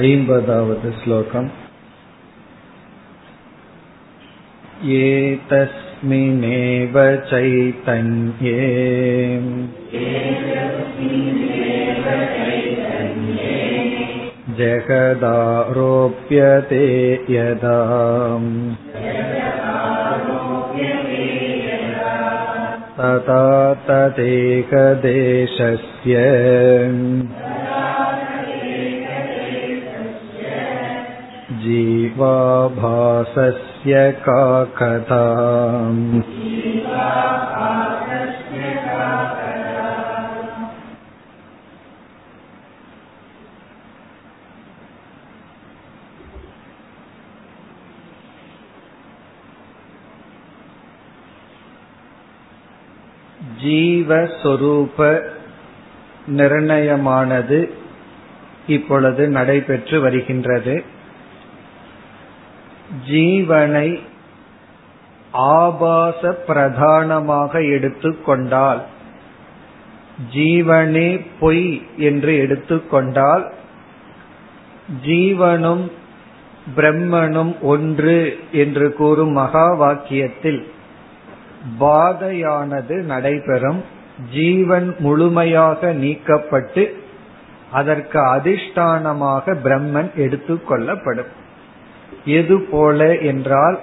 ऐम्बदावद् श्लोकम् एतस्मिनेव चैतन्ये जगदारोप्यते यदा तथा तदेकदेशस्य जीवाभासस्य का कथा ஜீவஸ்வரூப நிர்ணயமானது இப்பொழுது நடைபெற்று வருகின்றது ஜீவனை ஆபாச பிரதானமாக எடுத்துக்கொண்டால் ஜீவனே பொய் என்று எடுத்துக்கொண்டால் ஜீவனும் பிரம்மனும் ஒன்று என்று கூறும் மகா வாக்கியத்தில் பாதையானது நடைபெறும். ஜீவன் முழுமையாக நீக்கப்பட்டு அதற்கு அதிஷ்டானமாக பிரம்மன் எடுத்துக்கொள்ளப்படும் எது போல என்றால்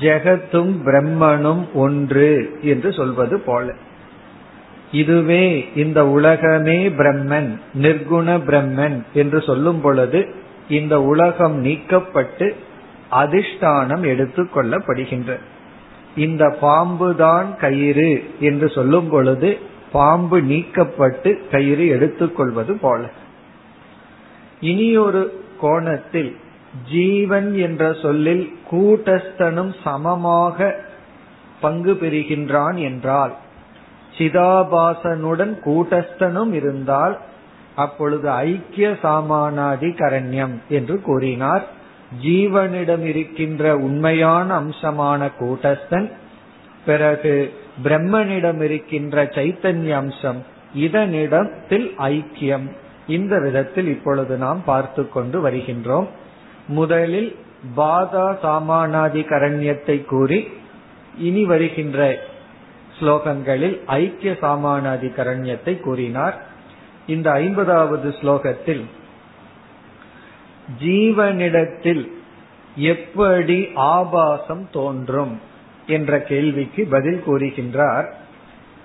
ஜெகத்தும் பிரம்மனும் ஒன்று என்று சொல்வது போல. இதுவே இந்த உலகமே பிரம்மன் நிர்குண பிரம்மன் என்று சொல்லும் பொழுது இந்த உலகம் நீக்கப்பட்டு அதிஷ்டானம் எடுத்துக்கொள்ளப்படுகின்ற இந்த பாம்புதான் கயிறு என்று சொல்லும் பொழுது பாம்பு நீக்கப்பட்டு கயிறு எடுத்துக்கொள்வது போல. இனியொரு கோணத்தில் ஜீவன் என்ற சொல்லில் கூட்டஸ்தனும் சமமாக பங்கு பெறுகின்றான் என்றால் சிதாபாசனுடன் கூட்டஸ்தனும் இருந்தால் அப்பொழுது ஐக்கிய சாமானாதி கரண்யம் என்று கூறினார். ஜீவனிடம் இருக்கின்ற உண்மையான அம்சமான கூட்டஸ்தன் பிறகு பிரம்மனிடம் இருக்கின்ற சைத்தன்ய அம்சம் இதனிடத்தில் ஐக்கியம். இந்த விதத்தில் இப்பொழுது நாம் பார்த்து கொண்டு வருகின்றோம். முதலில் பாதா சாமானாதி கரண்யத்தை கூறி இனி வருகின்ற ஸ்லோகங்களில் ஐக்கிய சாமானாதி கரண்யத்தை கூறினார். இந்த ஐம்பதாவது ஸ்லோகத்தில் ஜீவனிடத்தில் எப்படி ஆபாசம் தோன்றும் என்ற கேள்விக்கு பதில் கூறுகின்றார்.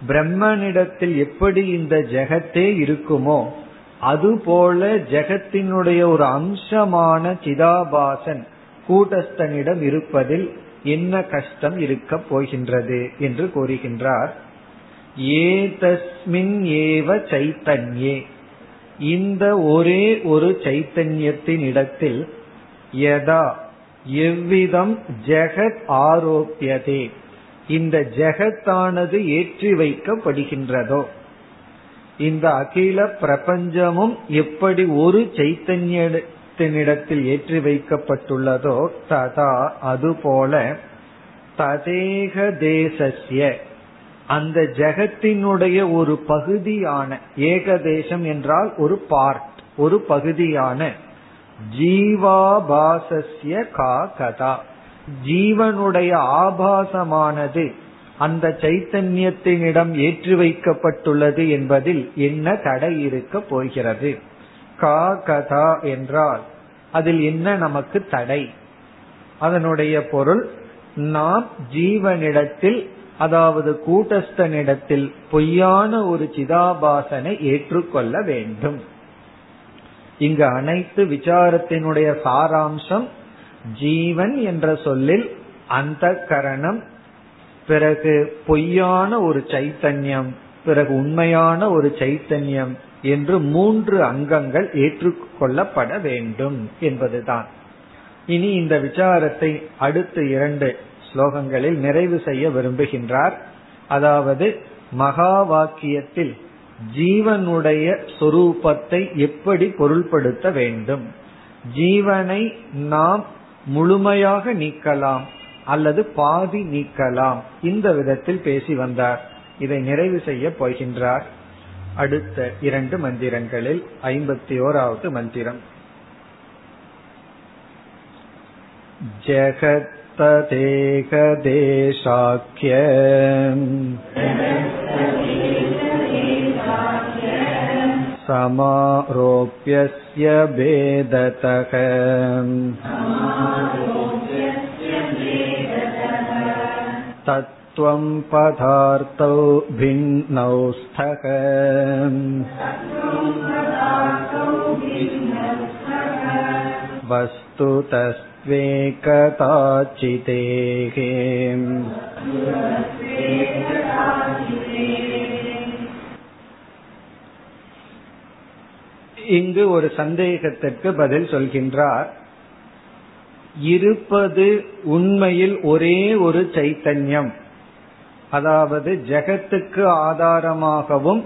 பிரம்மனிடத்தில் எப்படி இந்த ஜெகத்தே இருக்குமோ அதுபோல ஜெகத்தினுடைய ஒரு அம்சமான சிதாபாசன் கூட்டஸ்தனிடம் இருப்பதில் என்ன கஷ்டம் இருக்க போகின்றது என்று கூறுகின்றார். ஏதஸ்மின் ஏவ சைத்தன்யே. இந்த ஒரே ஒரு சைத்தன்யத்தின் இடத்தில் யதா எவ்விதம் ஜெகத் ஆரோப்பியதே இந்த ஜெகத்தானது ஏற்றி வைக்கப்படுகின்றதோ. இந்த அகில பிரபஞ்சமும் எப்படி ஒரு சைத்தன்யத்தினிடத்தில் ஏற்றி வைக்கப்பட்டுள்ளதோ ததா அதுபோல ததேக தேசஸ்ய. அந்த ஜெகத்தினுடைய ஒரு பகுதியான ஏகதேசம் என்றால் ஒரு பார்ட் ஒரு பகுதியான ஜீவாபாசஸ்ய கா கதா. ஜீவனுடைய ஆபாசமானது அந்த சைத்தன்யத்தினிடம் ஏற்றி வைக்கப்பட்டுள்ளது என்பதில் என்ன தடை இருக்க போகிறது? கா கதா என்றால் அதில் என்ன நமக்கு தடை? அதனுடைய பொருள் நாம் ஜீவனிடத்தில் அதாவது கூட்டஸ்தனிடத்தில் பொய்யான ஒரு சிதாபாசனை ஏற்றுக்கொள்ள வேண்டும். இங்கு அனைத்து விசாரத்தினுடைய சாராம்சம் ஜீவன் என்ற சொல்லில் அந்த கரணம் பிறகு பொய்யான ஒரு சைத்தன்யம் பிறகு உண்மையான ஒரு சைத்தன்யம் என்று மூன்று அங்கங்கள் ஏற்றுக்கொள்ளப்பட வேண்டும் என்பதுதான். இனி இந்த விசாரத்தை அடுத்த இரண்டு ஸ்லோகங்களில் நிறைவு செய்ய விரும்புகின்றார். அதாவது மகா வாக்கியத்தில் ஜீவனுடைய சொரூபத்தை எப்படி பொருள்படுத்த வேண்டும்? ஜீவனை நாம் முழுமையாக நீக்கலாம். அல்லது பாதி நீக்கலாம் இந்த விதத்தில் பேசி வந்தார் இதை நிறைவு செய்ய போகின்றார் அடுத்த இரண்டு மந்திரங்களில் ஐம்பத்தி ஓராவது மந்திரம் जगत्तदेकदेशाख्य समारोप्यस्य भेदतः तत्त्वं पदार्थौ भिन्नौ स्तः वस्तुतस्त्वेकताचितेः இங்கு ஒரு சந்தேகத்திற்கு பதில் சொல்கின்றார் இருப்பது உண்மையில் ஒரே ஒரு சைத்தன்யம். அதாவது ஜெகத்துக்கு ஆதாரமாகவும்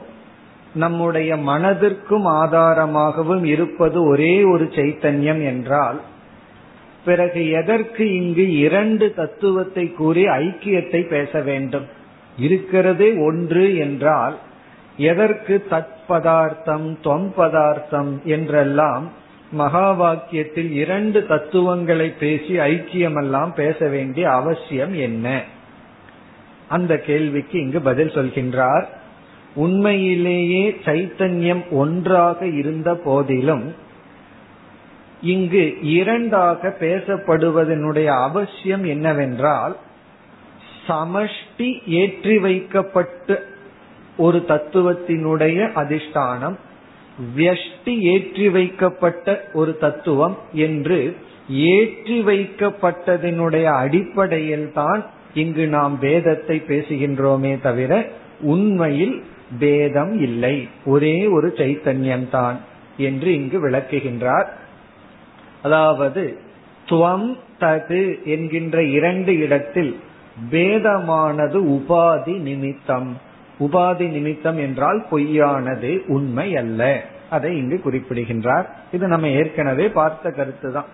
நம்முடைய மனதிற்கும் ஆதாரமாகவும் இருப்பது ஒரே ஒரு சைத்தன்யம் என்றால் பிறகு எதற்கு இங்கு இரண்டு தத்துவத்தை கூறி ஐக்கியத்தை பேச வேண்டும்? இருக்கிறதே ஒன்று என்றால் எதற்கு தத் பதார்த்தம் தொம் பதார்த்தம் என்றெல்லாம் மகா வாக்கியத்தில் இரண்டு தத்துவங்களை பேசி ஐக்கியமெல்லாம் பேச வேண்டிய அவசியம் என்ன? அந்த கேள்விக்கு இங்கு பதில் சொல்கின்றார். உண்மையிலேயே சைத்தன்யம் ஒன்றாக இருந்த போதிலும் இங்கு இரண்டாக பேசப்படுவதனுடைய அவசியம் என்னவென்றால் சமஷ்டி ஏற்றி வைக்கப்பட்டு ஒரு தத்துவத்தினுடைய அதிஷ்டானம் வியஷ்டி ஏற்றி வைக்கப்பட்ட ஒரு தத்துவம் என்று ஏற்றி வைக்கப்பட்டதனுடைய அடிப்படையில் தான் இங்கு நாம் வேதத்தை பேசுகின்றோமே தவிர உண்மையில் பேதம் இல்லை. ஒரே ஒரு சைத்தன்யம் தான் என்று இங்கு விளக்குகின்றார். அதாவது துவம் தது என்கின்ற இரண்டு இடத்தில் பேதமானது உபாதி நிமித்தம். உபாதி நிமித்தம் என்றால் பொய்யானது உண்மை அல்ல. அதை இங்கு குறிப்பிடுகின்றார். இது நம்ம ஏற்கனவே பார்த்த கருத்து தான்.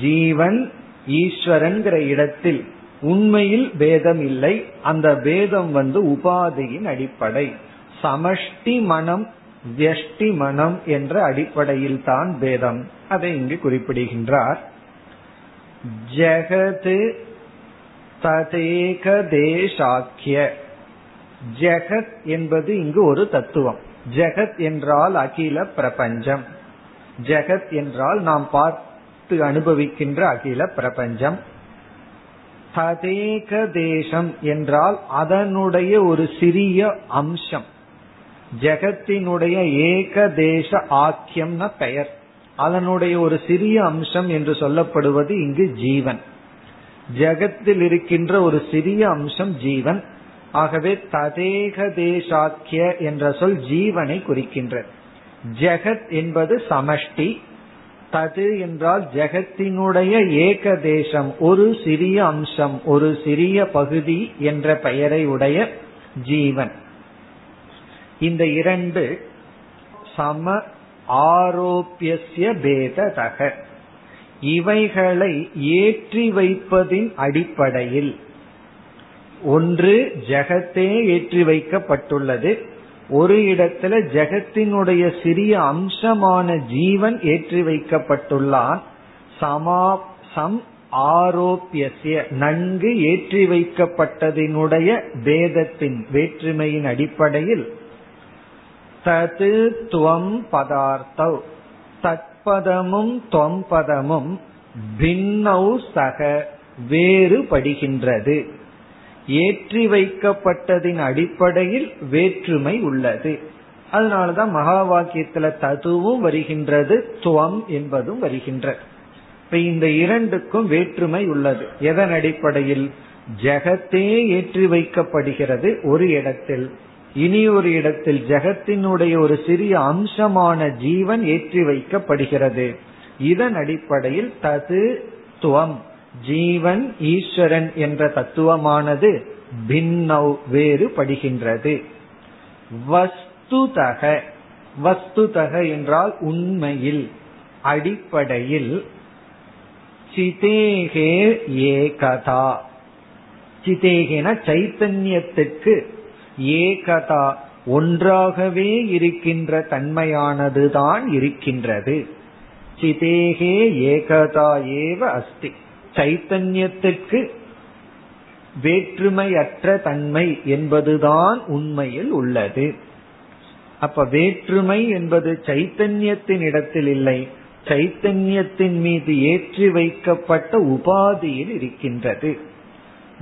ஜீவன் ஈஸ்வரன்கிற இடத்தில் உண்மையில் பேதம் இல்லை. அந்த பேதம் வந்து உபாதியின் அடிப்படை. சமஷ்டி மனம் வியஷ்டி மனம் என்ற அடிப்படையில் தான் பேதம். அதை இங்கு குறிப்பிடுகின்றார். ஜெகது ததேக தேசாக்கிய. ஜெகத் என்பது இங்கு ஒரு தத்துவம். ஜெகத் என்றால் அகில பிரபஞ்சம். ஜெகத் என்றால் நாம் பார்த்து அனுபவிக்கின்ற அகில பிரபஞ்சம். ததேக தேசம் என்றால் அதனுடைய ஒரு சிறிய அம்சம். ஜெகத்தினுடைய ஏக தேச ஆக்கியம்ன பெயர். அதனுடைய ஒரு சிறிய அம்சம் என்று சொல்லப்படுவது இங்கு ஜீவன். ஜெகத்தில் இருக்கின்ற ஒரு சிறிய அம்சம் ஜீவன். ஆகவே ததேக தேசாக்கிய என்ற சொல் ஜீவனை குறிக்கின்ற ஜெகத் என்பது சமஷ்டி. தது என்றால் ஜெகத்தினுடைய ஏக தேசம் ஒரு சிறிய அம்சம் ஒரு சிறிய பகுதி என்ற பெயரை உடைய ஜீவன். இந்த இரண்டு சம ஆரோப்பிய பேததக. இவைகளை ஏற்றி வைப்பதின் அடிப்படையில் ஒன்று ஜெகத்தே ஏற்றி வைக்கப்பட்டுள்ளது. ஒரு இடத்துல ஜெகத்தினுடைய சிறிய அம்சமான ஜீவன் ஏற்றி வைக்கப்பட்டுள்ளான். சமா சம் நன்கு ஏற்றி வைக்கப்பட்டதினுடைய வேதத்தின் வேற்றுமையின் அடிப்படையில் தது துவம் பதார்த்தவ் தத்பதமும் தொம் பதமும் பின்னௌ சக வேறுபடுகின்றது. ஏற்றி வைக்கப்பட்டதின் அடிப்படையில் வேற்றுமை உள்ளது. அதனாலதான் மகா வாக்கியத்துல ததுவும் வருகின்றது துவம் என்பதும் வருகின்றது இப்ப இந்த இரண்டுக்கும் வேற்றுமை உள்ளது. எதன் அடிப்படையில்? ஜெகத்தே ஏற்றி வைக்கப்படுகிறது ஒரு இடத்தில். இனி ஒரு இடத்தில் ஜெகத்தினுடைய ஒரு சிறிய அம்சமான ஜீவன் ஏற்றி வைக்கப்படுகிறது. இதன் அடிப்படையில் தது துவம். ஜீவன் ஈஸ்வரன் என்ற தத்துவமானது பின்னவ் வேறுபடுகின்றது. வஸ்துதக வஸ்துதக என்றால் உண்மையில் அடிப்படையில் சிதேகே ஏகதா. சிதேகேன சைத்தன்யத்துக்கு ஏகதா ஒன்றாகவே இருக்கின்ற தன்மையானதுதான் இருக்கின்றது. சிதேகே ஏகதா ஏவ அஸ்தி. சைத்தன்யத்திற்கு வேற்றுமையற்ற தன்மை என்பதுதான் உண்மையில் உள்ளது. அப்ப வேற்றுமை என்பது சைத்தன்யத்தின் இடத்தில் இல்லை. சைத்தன்யத்தின் மீது ஏற்றி வைக்கப்பட்ட உபாதியில் இருக்கின்றது.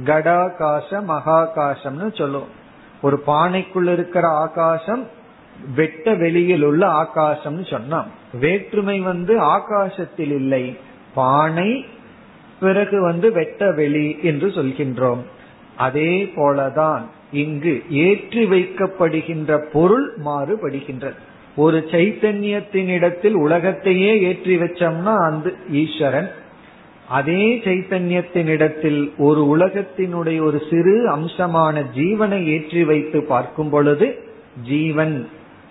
கடாகாசம் மகாகாசம்னு சொல்லும் ஒரு பானைக்குள் இருக்கிற ஆகாசம் வெட்ட வெளியில் உள்ள ஆகாசம்னு சொன்னோம். வேற்றுமை வந்து ஆகாசத்தில் இல்லை. பானை பிறகு வந்து வெட்ட வெளி என்று சொல்கின்றோம். அதே போலதான் இங்கு ஏற்றி வைக்கப்படுகின்ற பொருள் மாறுபடுகின்றது. ஒரு சைத்தன்யத்தினிடத்தில் உலகத்தையே ஏற்றி வச்சோம்னா அந்த ஈஸ்வரன். அதே சைத்தன்யத்தினிடத்தில் ஒரு உலகத்தினுடைய ஒரு சிறு அம்சமான ஜீவனை ஏற்றி வைத்து பார்க்கும் பொழுது ஜீவன்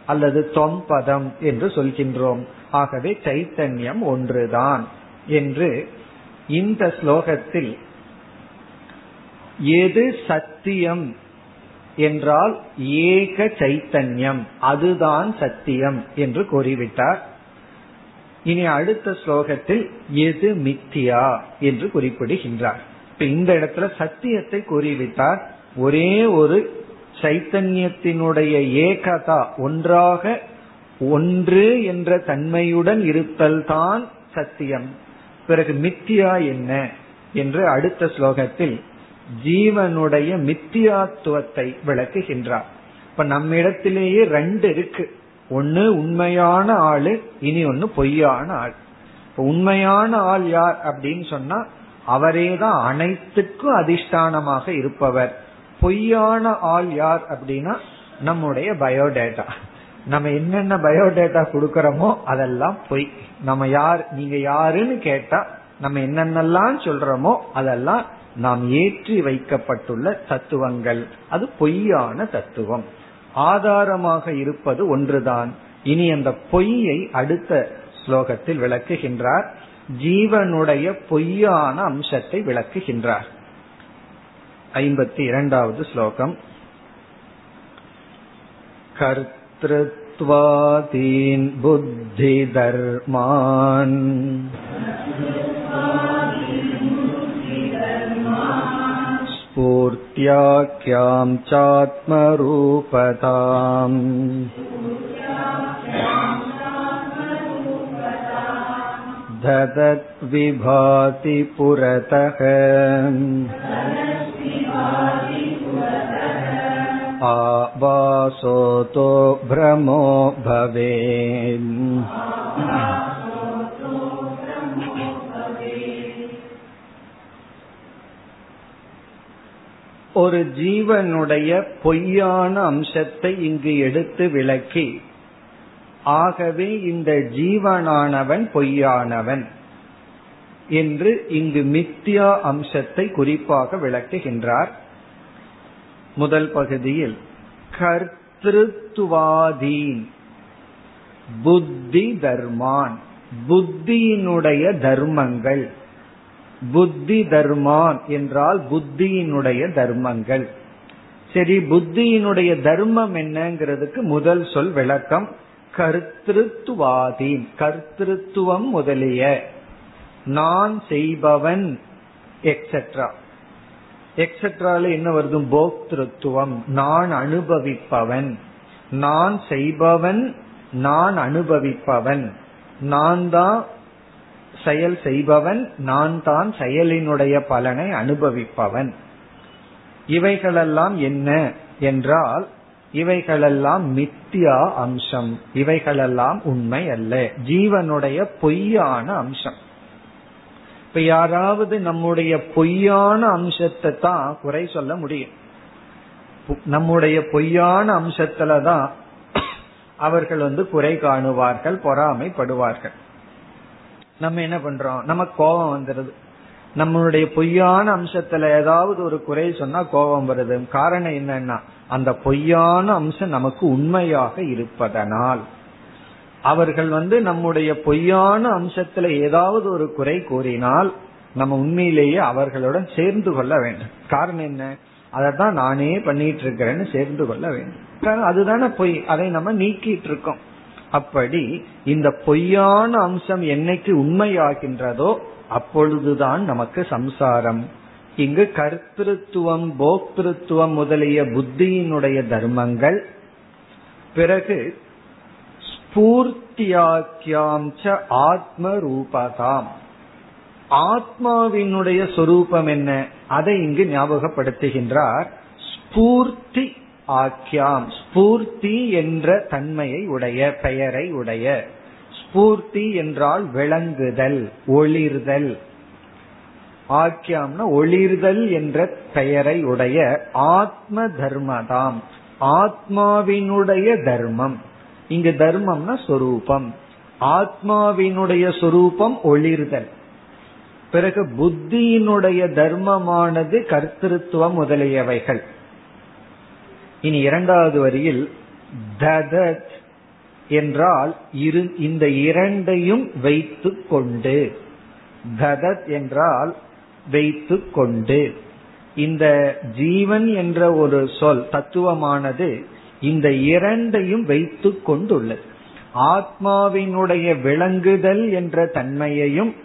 அல்லது தொம்பதம் என்று சொல்கின்றோம். ஆகவே சைத்தன்யம் ஒன்றுதான் என்று இந்த ஸ்லோகத்தில் எது சத்தியம் என்றால் ஏக சைத்தன்யம் அதுதான் சத்தியம் என்று கூறிவிட்டார். இனி அடுத்த ஸ்லோகத்தில் எது மித்தியா என்று குறிப்பிடுகின்றார். இப்ப இந்த இடத்துல சத்தியத்தை கூறிவிட்டார். ஒரே ஒரு சைத்தன்யத்தினுடைய ஏகதா ஒன்றாக ஒன்று என்ற தன்மையுடன் இருத்தல் தான் சத்தியம். பிறகு மித்தியா என்ன என்று அடுத்த ஸ்லோகத்தில் ஜீவனுடைய மித்தியாத்துவத்தை விளக்குகின்றார். இப்ப நம்மிடத்திலேயே ரெண்டு இருக்கு. ஒன்னு உண்மையான ஆளு இனி ஒன்னு பொய்யான ஆள். இப்ப உண்மையான ஆள் யார் அப்படின்னு சொன்னா அவரே தான் அனைத்துக்கும் அதிஷ்டானமாக இருப்பவர். பொய்யான ஆள் யார் அப்படின்னா நம்முடைய பயோடேட்டா. நம்ம என்னென்ன பயோடேட்டா கொடுக்கறோமோ அதெல்லாம் பொய். நம்ம யார் நீங்க யாருன்னு கேட்டா நம்ம என்னென்னலாம் சொல்றோமோ அதெல்லாம் நாம் ஏற்றி வைக்கப்பட்டுள்ள தத்துவங்கள். அது பொய்யான தத்துவம். ஆதாரமாக இருப்பது ஒன்றுதான். இனி அந்த பொய்யை அடுத்த ஸ்லோகத்தில் விளக்குகின்றார். ஜீவனுடைய பொய்யான அம்சத்தை விளக்குகின்றார். ஐம்பத்தி இரண்டாவது ஸ்லோகம். கருத் कर्तृत्वादीन् बुद्धिधर्मान् स्फूर्त्याख्यां चात्मरूपताम् ददद्विभाति पुरतः आवासोतो भ्रमो भवेन् ஒரு ஜீவனுடைய பொய்யான அம்சத்தை இங்கு எடுத்து விளக்கி ஆகவே இந்த ஜீவனானவன் பொய்யானவன் என்று இங்கு மித்யா அம்சத்தை குறிப்பாக விளக்குகின்றார் முதல் பகுதியில் கர்த்திருவாதீன் புத்தி தர்மான் புத்தியினுடைய தர்மங்கள். புத்தி தர்மான் என்றால் புத்தியினுடைய தர்மங்கள். சரி புத்தியினுடைய தர்மம் என்னங்கிறதுக்கு முதல் சொல் விளக்கம் கர்த்திருவாதீன் கர்த்திருவம் முதலிய நான் செய்பவன் எக்ஸெட்ரா எக்ஸெட்ரால என்ன வருது? போக்திருத்துவம். நான் அனுபவிப்பவன். நான் செய்பவன் நான் அனுபவிப்பவன். நான் தான் செயல் செய்பவன் நான் தான் செயலினுடைய பலனை அனுபவிப்பவன். இவைகளெல்லாம் என்ன என்றால் இவைகளெல்லாம் மித்தியா அம்சம். இவைகளெல்லாம் உண்மை அல்ல. ஜீவனுடைய பொய்யான அம்சம். இப்ப யாராவது நம்முடைய பொய்யான அம்சத்தை தான் குறை சொல்ல முடியும். நம்முடைய பொய்யான அம்சத்துலதான் அவர்கள் வந்து குறை காணுவார்கள் பொறாமைப்படுவார்கள். நம்ம என்ன பண்றோம்? நமக்கு கோபம் வந்துடுது நம்மளுடைய பொய்யான அம்சத்துல ஏதாவது ஒரு குறை சொன்னா கோபம் வருது. காரணம் என்னன்னா அந்த பொய்யான அம்சம் நமக்கு உண்மையாக இருப்பதனால். அவர்கள் வந்து நம்முடைய பொய்யான அம்சத்துல ஏதாவது ஒரு குறை கூறினால் நம்ம உண்மையிலேயே அவர்களுடன் சேர்ந்து கொள்ள வேண்டும். காரணம் என்ன? அதைத்தான் நானே பண்ணிட்டு இருக்கிறேன்னு சேர்ந்து கொள்ள வேண்டும். அதுதானே பொய். அதை நம்ம நீக்கிட்டு இருக்கோம் அப்படி இந்த பொய்யான அம்சம் என்னைக்கு உண்மையாகின்றதோ அப்பொழுதுதான் நமக்கு சம்சாரம். இங்கு கர்த்திருவம் போக்திருத்துவம் முதலிய புத்தியினுடைய தர்மங்கள். பிறகு ஸ்பூர்த்தியாக்கியாம் ஆத்ம ரூபதாம் ஆத்மாவினுடைய சொரூபம் என்ன? அதை இங்கு ஞாபகப்படுத்துகின்றார். ஸ்பூர்த்தி ஆக்கியாம். ஸ்பூர்த்தி என்ற தன்மையை உடைய பெயரை உடைய. ஸ்பூர்த்தி என்றால் விளங்குதல் ஒளிர்தல். ஆக்கியாம்னா ஒளிர்தல் என்ற பெயரை உடைய ஆத்ம தர்மதாம். ஆத்மாவினுடைய தர்மம். இங்கு தர்மம்னா சொரூபம். ஆத்மாவினுடைய சொரூபம் ஒளிர்தல். பிறகு புத்தியினுடைய தர்மமானது கர்த்திருவம் முதலியவைகள். இனி இரண்டாவது வரியில் ததத் என்றால் இரு இந்த இரண்டையும் வைத்து கொண்டு. ததத் என்றால் வைத்து கொண்டு. இந்த ஜீவன் என்ற ஒரு சொல் தத்துவமானது இந்த இரண்டையும் வைத்து கொண்டுள்ளது. ஆத்மாவினுடைய விளங்குதல் என்ற தன்மையையும்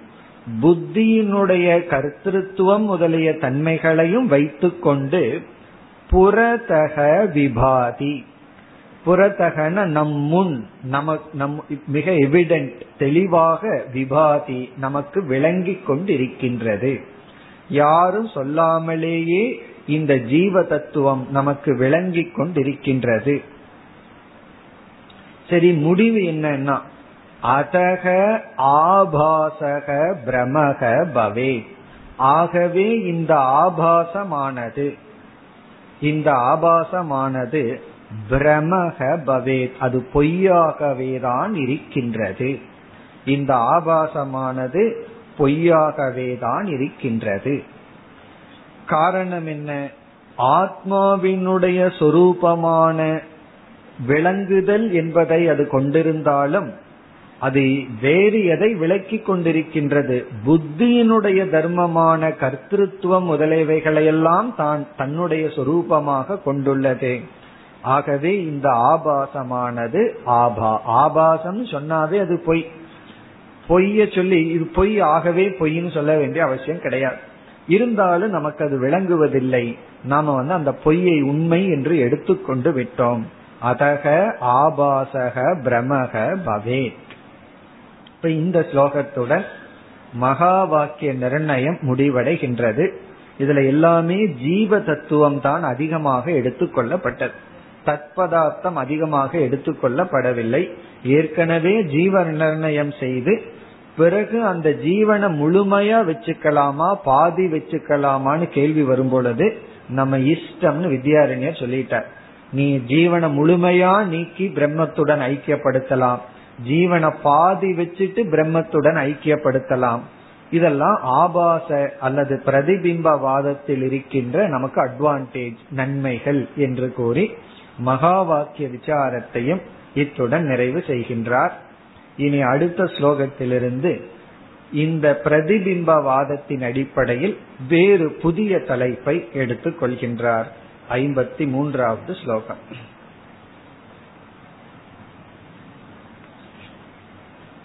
புத்தியினுடைய கர்த்தத்துவம் முதலிய தன்மைகளையும் வைத்துக்கொண்டு புறதக விபாதி. புறத்தகன நம் முன் நமக்கு நம் மிக எவிடென்ட் தெளிவாக விபாதி நமக்கு விளங்கி கொண்டிருக்கின்றது. யாரும் சொல்லாமலேயே இந்த ஜீவ தத்துவம் நமக்கு விளங்கி கொண்டிருக்கின்றது. சரி முடிவு என்னன்னா அதக ஆபாசக பிரமக பவே. ஆகவே இந்த ஆபாசமானது இந்த ஆபாசமானது பிரமக பவேத் அது பொய்யாகவே தான் இருக்கின்றது. இந்த ஆபாசமானது பொய்யாகவே தான் இருக்கின்றது. காரணம் என்ன? ஆத்மாவினுடைய சொரூபமான விளங்குதல் என்பதை அது கொண்டிருந்தாலும் அது வேறு எதை விளக்கி கொண்டிருக்கின்றது? புத்தியினுடைய தர்மமான கர்த்திருவம் முதலியவைகளையெல்லாம் தான் தன்னுடைய சொரூபமாக கொண்டுள்ளது. ஆகவே இந்த ஆபாசமானது ஆபா. ஆபாசம் சொன்னாவே அது பொய். பொய்ய சொல்லி இது பொய் ஆகவே பொய்ன்னு சொல்ல வேண்டிய அவசியம் கிடையாது. இருந்தாலும் நமக்கு அது விளங்குவதில்லை. நாம வந்து அந்த பொய்யை உண்மை என்று எடுத்துக்கொண்டு விட்டோம். அதக ஆபாசக பிரமக பவேத். இப்ப இந்த ஸ்லோகத்துடன் மகா வாக்கிய நிர்ணயம் முடிவடைகின்றது. இதுல எல்லாமே ஜீவ தத்துவம் தான் அதிகமாக எடுத்துக்கொள்ளப்பட்டது தற்பதார்த்தம் அதிகமாக எடுத்துக்கொள்ளப்படவில்லை ஏற்கனவே ஜீவ நிர்ணயம் செய்து பிறகு அந்த ஜீவனை முழுமையா வச்சுக்கலாமா பாதி வச்சுக்கலாமான்னு கேள்வி வரும் பொழுது நம்ம இஷ்டம்னு வித்யாரண்யர் சொல்லிட்டார். நீ ஜீவனை முழுமையா நீக்கி பிரம்மத்துடன் ஐக்கியப்படுத்தலாம். ஜீவனை பாதி வச்சுட்டு பிரம்மத்துடன் ஐக்கியப்படுத்தலாம். இதெல்லாம் ஆபாச அல்லது பிரதிபிம்பவாதத்தில் இருக்கின்ற நமக்கு அட்வான்டேஜ் நன்மைகள் என்று கூறி மகா வாக்கிய விசாரத்தையும் இத்துடன் நிறைவு செய்கின்றார். இனி அடுத்த ஸ்லோகத்திலிருந்து இந்த பிரதிபிம்பவாதத்தின் அடிப்படையில் வேறு புதிய தலைப்பை எடுத்துக் கொள்கின்றார் ஐம்பத்தி மூன்றாவது ஸ்லோகம்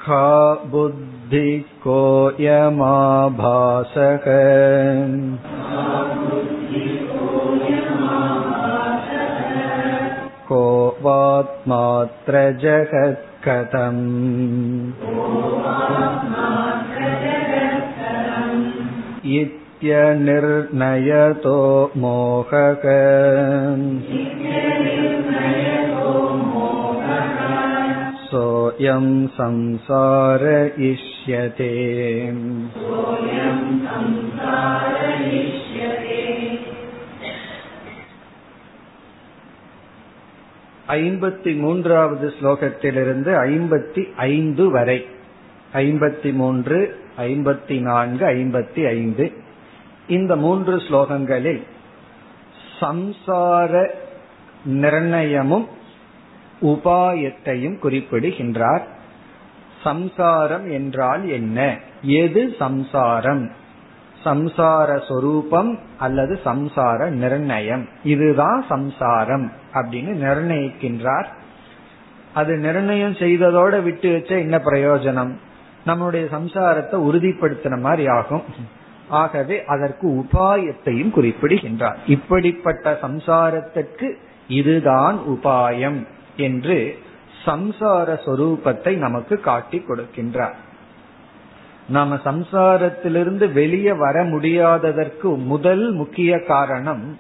खा बुद्धि कोऽयमाभासक को वात्मात्र जगत्कथम् इत्यनिर्णयतो मोहक सोऽयं संसार इष्यते ஐம்பத்தி மூன்றாவது ஸ்லோகத்திலிருந்து ஐம்பத்தி ஐந்து வரை. ஐம்பத்தி மூன்று ஐம்பத்தி நான்கு ஐம்பத்தி ஐந்து. இந்த மூன்று ஸ்லோகங்களில் சம்சார நிர்ணயமும் உபாயத்தையும் குறிப்பிடுகின்றார். சம்சாரம் என்றால் என்ன? எது சம்சாரம்? சம்சார சொரூபம் அல்லது சம்சார நிர்ணயம். இதுதான் சம்சாரம். அப்படின்னு நிர்ணயிக்கின்றார். அது நிர்ணயம் செய்ததோட விட்டு வச்ச என்ன பிரயோஜனம்? நம்முடைய சம்சாரத்தை உறுதிப்படுத்தின மாதிரி ஆகும். ஆகவே அதற்கு உபாயத்தையும் குறிப்பிடுகின்றார். இப்படிப்பட்ட சம்சாரத்திற்கு இதுதான் உபாயம் என்று சம்சார சொரூபத்தை நமக்கு காட்டி கொடுக்கின்றார். நாம சம்சாரத்திலிருந்து வெளியே வர முடியாததற்கு முதல் முக்கிய காரணம்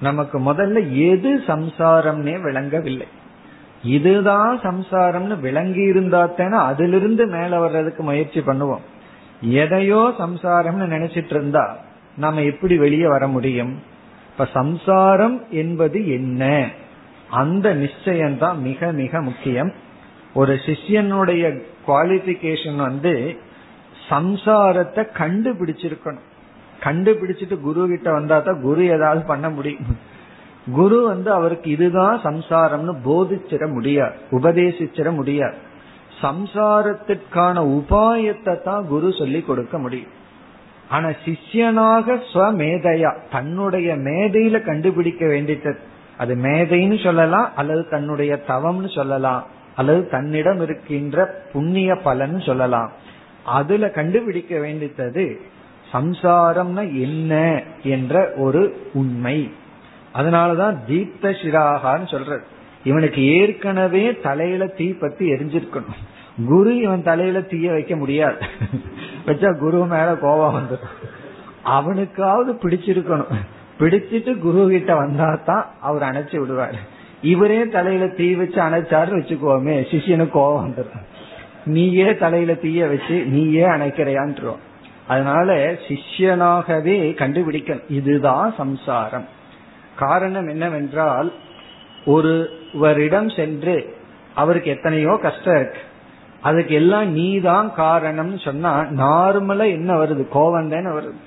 நமக்கு முதல்ல எது சம்சாரம்னே விளங்கவில்லை. இதுதான் சம்சாரம்னு விளங்கி இருந்தா தானே அதிலிருந்து மேல வர்றதுக்கு முயற்சி பண்ணுவோம். எதையோ சம்சாரம்னு நினைச்சிட்டு இருந்தா நாம எப்படி வெளியே வர முடியும்? இப்ப சம்சாரம் என்பது என்ன? அந்த நிச்சயம் தான் மிக மிக முக்கியம். ஒரு சிஷ்யனுடைய குவாலிபிகேஷன் வந்து சம்சாரத்தை கண்டுபிடிச்சிருக்கணும். கண்டுபிடிச்சிட்டு குரு கிட்ட வந்தா தான் குரு ஏதாவது பண்ண முடியும். குரு வந்து அவருக்கு இதுதான் சம்சாரம்னு போதிச்சிட முடியாது உபதேசிச்சிட முடியாது. சம்சாரத்திற்கான உபாயத்தை தான் குரு சொல்லி கொடுக்க முடியும். ஆனா சிஷ்யனாக ஸ்வமேதையா தன்னுடைய மேதையில கண்டுபிடிக்க வேண்டியது. அது மேதைன்னு சொல்லலாம் அல்லது தன்னுடைய தவம்னு சொல்லலாம் அல்லது தன்னிடம் இருக்கின்ற புண்ணிய பலன் சொல்லலாம். அதுல கண்டுபிடிக்க வேண்டியது சம்சாரம்னா என்ன என்ற ஒரு உண்மை. அதனாலதான் தீப்த சிராகான்னு சொல்றது இவனுக்கு ஏற்கனவே தலையில தீ பத்தி எரிஞ்சிருக்கணும். குரு இவன் தலையில தீய வைக்க முடியாது. வச்சா குரு மேல கோபம் வந்துடும் அவனுக்காவது பிடிச்சிருக்கணும். பிடிச்சிட்டு குரு கிட்ட வந்தா தான் அவர் அணைச்சு விடுவார். இவரே தலையில தீ வச்சு அணைச்சாரு வச்சுக்கோமே சிஷியனுக்கு கோபம் வந்துடும் நீயே தலையில தீய வச்சு நீயே அணைக்கிறையான்றோம் அதனால சிஷ்யனாகவே கண்டுபிடிக்கணும். இதுதான் சம்சாரம். காரணம் என்னவென்றால் ஒருவரிடம் சென்று அவருக்கு எத்தனையோ கஷ்டம் இருக்கு. அதுக்கு எல்லாம் நீ தான் காரணம்னு சொன்னா நார்மலா என்ன வருது? கோவம் தானே வருது.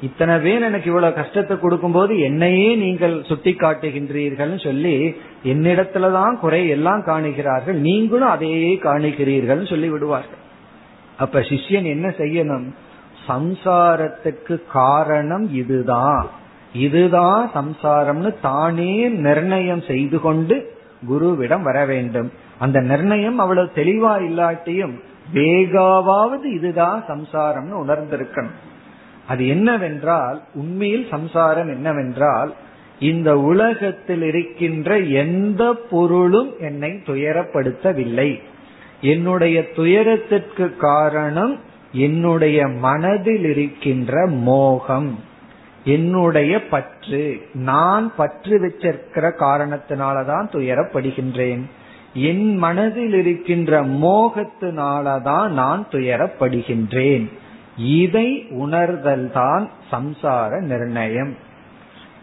இத்தனை பேர் எனக்கு இவ்வளவு கஷ்டத்தை கொடுக்கும் போது என்னையே நீங்கள் சுட்டி காட்டுகின்றீர்கள் சொல்லி என்னிடத்துலதான் குறை எல்லாம் காணுகிறார்கள். நீங்களும் அதையே காணுகிறீர்கள் சொல்லி விடுவார்கள் அப்ப சிஷ்யன் என்ன செய்யணும்? சம்சாரத்துக்கு காரணம் இதுதான். இதுதான் சம்சாரம்னு தானே நிர்ணயம் செய்து கொண்டு குருவிடம் வர வேண்டும். அந்த நிர்ணயம் அவ்வளவு தெளிவா இல்லாட்டியும் வேகாவாவது இதுதான் சம்சாரம்னு உணர்ந்திருக்கணும். அது என்னவென்றால் உண்மையில் சம்சாரம் என்னவென்றால் இந்த உலகத்தில் இருக்கின்ற எந்த பொருளும் என்னை துயரப்படுத்தவில்லை. என்னுடைய துயரத்திற்கு காரணம் என்னுடைய மனதில் இருக்கின்ற மோகம் என்னுடைய பற்று நான் பற்று வச்சிருக்கிற காரணத்தினாலதான் துயரப்படுகின்றேன். என் மனதில் இருக்கின்ற மோகத்தினாலதான் நான் துயரப்படுகின்றேன். இதை உணர்தல் தான் சம்சார நிர்ணயம்.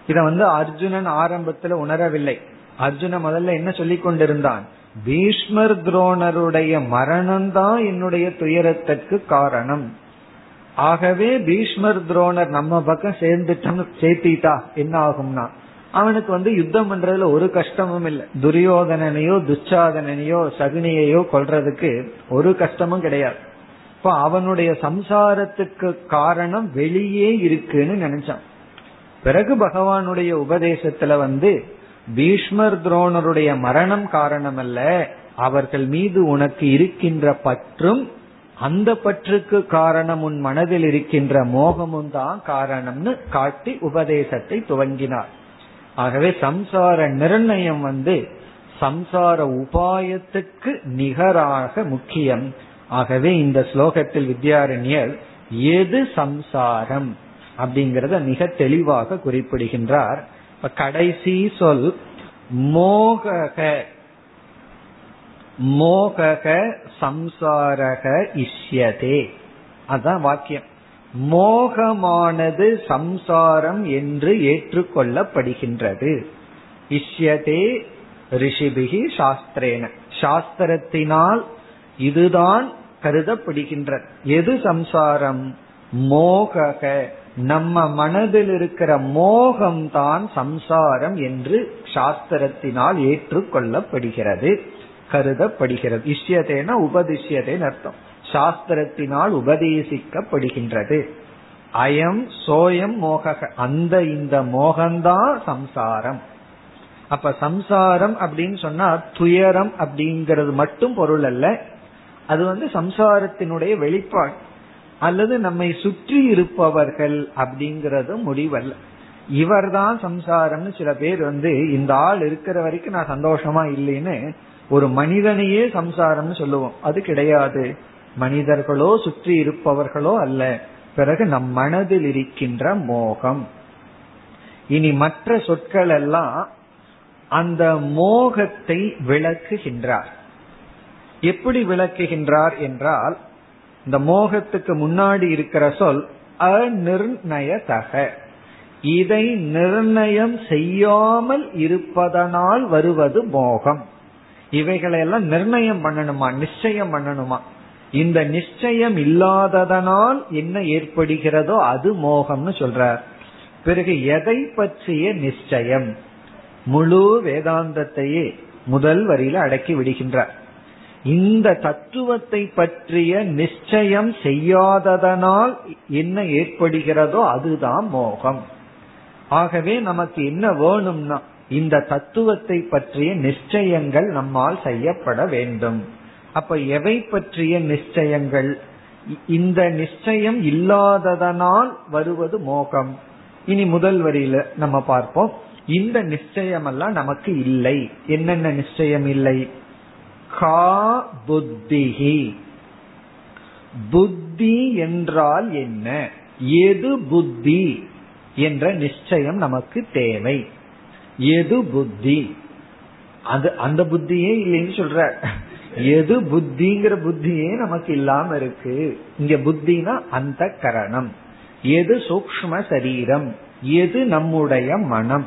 இத வந்து அர்ஜுனன் ஆரம்பத்துல உணரவில்லை. அர்ஜுன முதல்ல என்ன சொல்லிக் கொண்டிருந்தான் பீஷ்மர் துரோணருடைய மரணம் தான் என்னுடைய துயரத்திற்கு காரணம். ஆகவே பீஷ்மர் துரோணர் நம்ம பக்கம் சேர்ந்துட்டோம் சேர்த்திட்டா என்ன ஆகும்னா அவனுக்கு வந்து யுத்தம் பண்றதுல ஒரு கஷ்டமும் இல்லை. துரியோதனனையோ துச்சாதனையோ சகுனியையோ கொல்றதுக்கு ஒரு கஷ்டமும் கிடையாது. இப்போ அவனுடைய சம்சாரத்துக்கு காரணம் வெளியே இருக்குன்னு நினைச்சான். பிறகு பகவானுடைய உபதேசத்துல வந்து பீஷ்மர் துரோணருடைய மரணம் காரணம் அல்ல அவர்கள் மீது உனக்கு இருக்கின்ற பற்றும் அந்த பற்றுக்கு காரணம் உன் மனதில் இருக்கின்ற மோகமும் தான் காரணம்னு காட்டி உபதேசத்தை துவங்கினார். ஆகவே சம்சார நிர்ணயம் வந்து சம்சார உபாயத்துக்கு நிகராக முக்கியம். ஆகவே இந்த ஸ்லோகத்தில் வித்யாரண்யர் எது சம்சாரம்? அப்படிங்கறத மிக தெளிவாக குறிப்பிடுகின்றார். கடைசி சொல் மோகக. மோகக சம்சாரக இஷ்யதே. அதான் வாக்கியம். மோகமானது சம்சாரம் என்று ஏற்றுக்கொள்ளப்படுகின்றது. இஷ்யதே ரிஷிபிகி சாஸ்திரேன. சாஸ்திரத்தினால் இதுதான் கருதப்படுகின்றது எது சம்சாரம்? மோகக. நம்ம மனதில் இருக்கிற மோகம் தான் சம்சாரம் என்று சாஸ்திரத்தினால் ஏற்றுக்கொள்ளப்படுகிறது கருதப்படுகிறது. இஷ்யதேன உபதிஷ்யதேன்னு அர்த்தம். சாஸ்திரத்தினால் உபதேசிக்கப்படுகின்றது. அயம் சோயம் மோக அந்த இந்த மோகம்தான் சம்சாரம். அப்ப சம்சாரம் அப்படின்னு சொன்னா துயரம் அப்படிங்கிறது மட்டும் பொருள் அல்ல. அது வந்து சம்சாரத்தினுடைய வெளிப்பாடு. அல்லது நம்மை சுற்றி இருப்பவர்கள் அப்படிங்கறது முடிவல்ல. இவர்தான் சம்சாரம்னு சில பேர் வந்து இந்த ஆள் இருக்கிற வரைக்கும் நான் சந்தோஷமா இல்லைன்னு ஒரு மனிதனையே சம்சாரம்னு சொல்லுவோம். அது கிடையாது. மனிதர்களோ சுற்றி இருப்பவர்களோ அல்ல. பிறகு நம் மனதில் இருக்கின்ற மோகம். இனி மற்ற சொற்கள் எல்லாம் அந்த மோகத்தை விளக்குகின்றார். எப்படி விளக்குகின்றார் என்றால் இந்த மோகத்துக்கு முன்னாடி இருக்கிற சொல் அநிர்ணயதக. இதை நிர்ணயம் செய்யாமல் இருப்பதனால் வருவது மோகம். இவைகளையெல்லாம் நிர்ணயம் பண்ணணுமா நிச்சயம் பண்ணணுமா? இந்த நிச்சயம் இல்லாததனால் என்ன ஏற்படுகிறதோ அது மோகம்னு சொல்றார். பிறகு எதை பற்றிய நிச்சயம்? முழு வேதாந்தத்தையே முதல் வரியில அடக்கி விடுகின்றார். இந்த தத்துவத்தை பற்றிய நிச்சயம் செய்யாததனால் என்ன ஏற்படுகிறதோ அதுதான் மோகம். ஆகவே நமக்கு என்ன வேணும்னா இந்த தத்துவத்தை பற்றிய நிச்சயங்கள் நம்மால் செய்யப்பட வேண்டும். அப்ப எவை பற்றிய நிச்சயங்கள்? இந்த நிச்சயம் இல்லாததனால் வருவது மோகம். இனி முதல் வரியில நம்ம பார்ப்போம். இந்த நிச்சயம் எல்லாம் நமக்கு இல்லை. என்னென்ன நிச்சயம் இல்லை? கா புத்திஹி புத்தி என்றால் என்ன? எது புத்தி என்ற நிச்சயம் நமக்கு தேவை. எது புத்தி? அது அந்த புத்தியே இல்லைன்னு சொல்ற. எது புத்திங்கிற புத்தியே நமக்கு இல்லாம இருக்கு. இங்க புத்தினா அந்த கரணம். எது சூக்ம சரீரம்? எது நம்முடைய மனம்?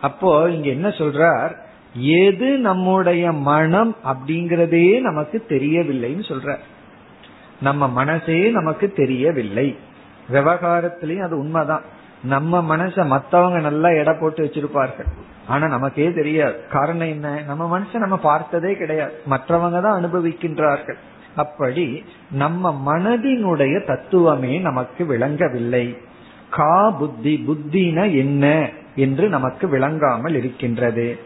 அப்போ இங்க என்ன சொல்றார்? எது நம்முடைய மனம் அப்படிங்கறதே நமக்கு தெரியவில்லைன்னு சொல்ற. நம்ம மனசே நமக்கு தெரியவில்லை. விவகாரத்திலையும் அது உண்மைதான். நம்ம மனச மத்தவங்க நல்லா எடை போட்டு வச்சிருப்பார்கள். ஆனா நமக்கே தெரியாது. காரணம் என்ன? நம்ம மனச நம்ம பார்த்ததே கிடையாது. மற்றவங்க தான் அனுபவிக்கின்றார்கள். அப்படி நம்ம மனதினுடைய தத்துவமே நமக்கு விளங்கவில்லை. கா புத்தி புத்தின என்ன? என்று நமக்கு விளங்காமல் இருக்கின்றது.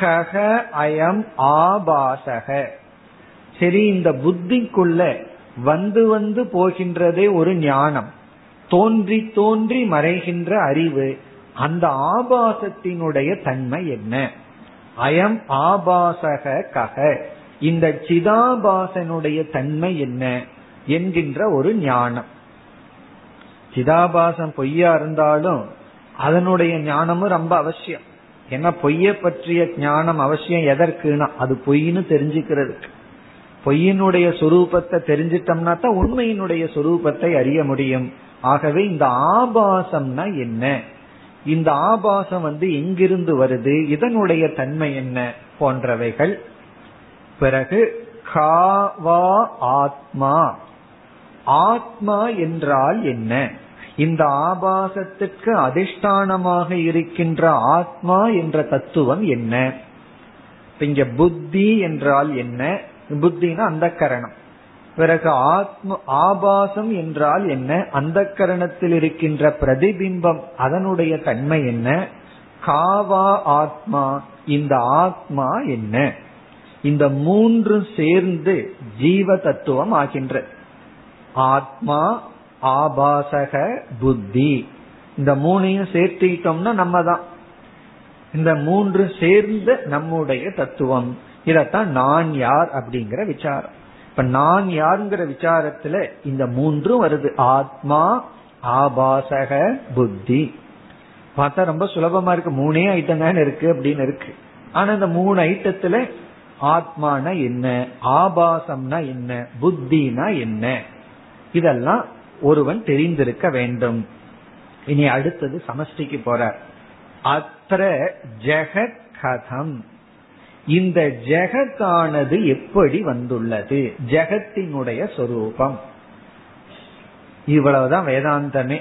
கக அயம் ஆபாசக. சரி இந்த புத்திக்குள்ள வந்து வந்து போகின்றதே ஒரு ஞானம். தோன்றி தோன்றி மறைகின்ற அறிவு அந்த ஆபாசத்தினுடைய தன்மை என்ன? அயம் ஆபாசக கக. இந்த சிதாபாசனுடைய தன்மை என்ன? என்கின்ற ஒரு ஞானம். சிதாபாசம் பொய்யா இருந்தாலும் அதனுடைய ஞானமும் ரொம்ப அவசியம். ஏன்னா பொய்ய பற்றிய ஞானம் அவசியம் எதற்குனா அது பொய்னு தெரிஞ்சுக்கிறதுக்கு பொய்யினுடைய சொரூபத்தை தெரிஞ்சிட்டோம்னா தான் உண்மையினுடைய சொரூபத்தை அறிய முடியும். ஆகவே இந்த ஆபாசம்னா என்ன? இந்த ஆபாசம் வந்து எங்கிருந்து வருது? இதனுடைய தன்மை என்ன? போன்றவைகள். பிறகு காவா ஆத்மா. ஆத்மா என்றால் என்ன? இந்த ஆபாசத்துக்கு அதிஷ்டானமாக இருக்கின்ற ஆத்மா என்ற தத்துவம் என்ன? இங்க புத்தி என்றால் என்ன? புத்தினா அந்த கரணம் பிறகு ஆத்ம ஆபாசம் என்றால் என்ன? அந்த கரணத்தில் இருக்கின்ற பிரதிபிம்பம் அதனுடைய தன்மை என்ன? காவா ஆத்மா இந்த ஆத்மா என்ன? இந்த மூன்று சேர்ந்து ஜீவ தத்துவம் ஆகின்ற ஆத்மா ஆபாசக புத்தி. இந்த மூணையும் சேர்த்துக்கிட்டோம்னா நம்ம தான் இந்த மூன்று சேர்ந்த நம்முடைய தத்துவம். இதத்தான் நான் யார் அப்படிங்கிற விசாரம். இப்ப நான் யாருங்கிற விசாரத்துல இந்த மூன்றும் வருது. ஆத்மா ஆபாசக புத்தி. பார்த்தா ரொம்ப சுலபமா இருக்கு. மூணே ஐட்டம் தானே இருக்கு அப்படின்னு இருக்கு. ஆனா இந்த மூணு ஐட்டத்துல ஆத்மான என்ன? ஆபாசம்னா என்ன? புத்தினா என்ன? இதெல்லாம் ஒருவன் தெரிந்திருக்க வேண்டும். இனி அடுத்தது சமஷ்டிக்கு போறார். அத்த ஜெகத் கதம். இந்த ஜெகத்தானது எப்படி வந்துள்ளது? ஜெகத்தினுடைய சொரூபம். இவ்வளவுதான் வேதாந்தமே.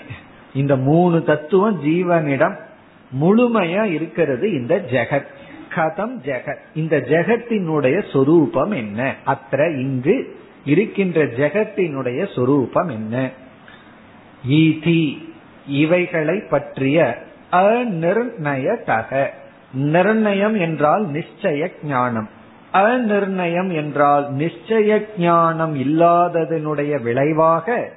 இந்த மூணு தத்துவம் ஜீவனிடம் முழுமையா இருக்கிறது இந்த ஜெகத். கதம் ஜெகத். இந்த ஜெகத்தினுடைய சொரூபம் என்ன? அத்த இங்கு இருக்கின்ற ஜெகத்தினுடைய சொரூபம் என்ன? ஈதி இவைகளை பற்றிய அநிர்ணயதக. நிர்ணயம் என்றால் நிச்சய ஞானம் அநிர்ணயம் என்றால் நிச்சய ஞானம் இல்லாததனுடைய விளைவாக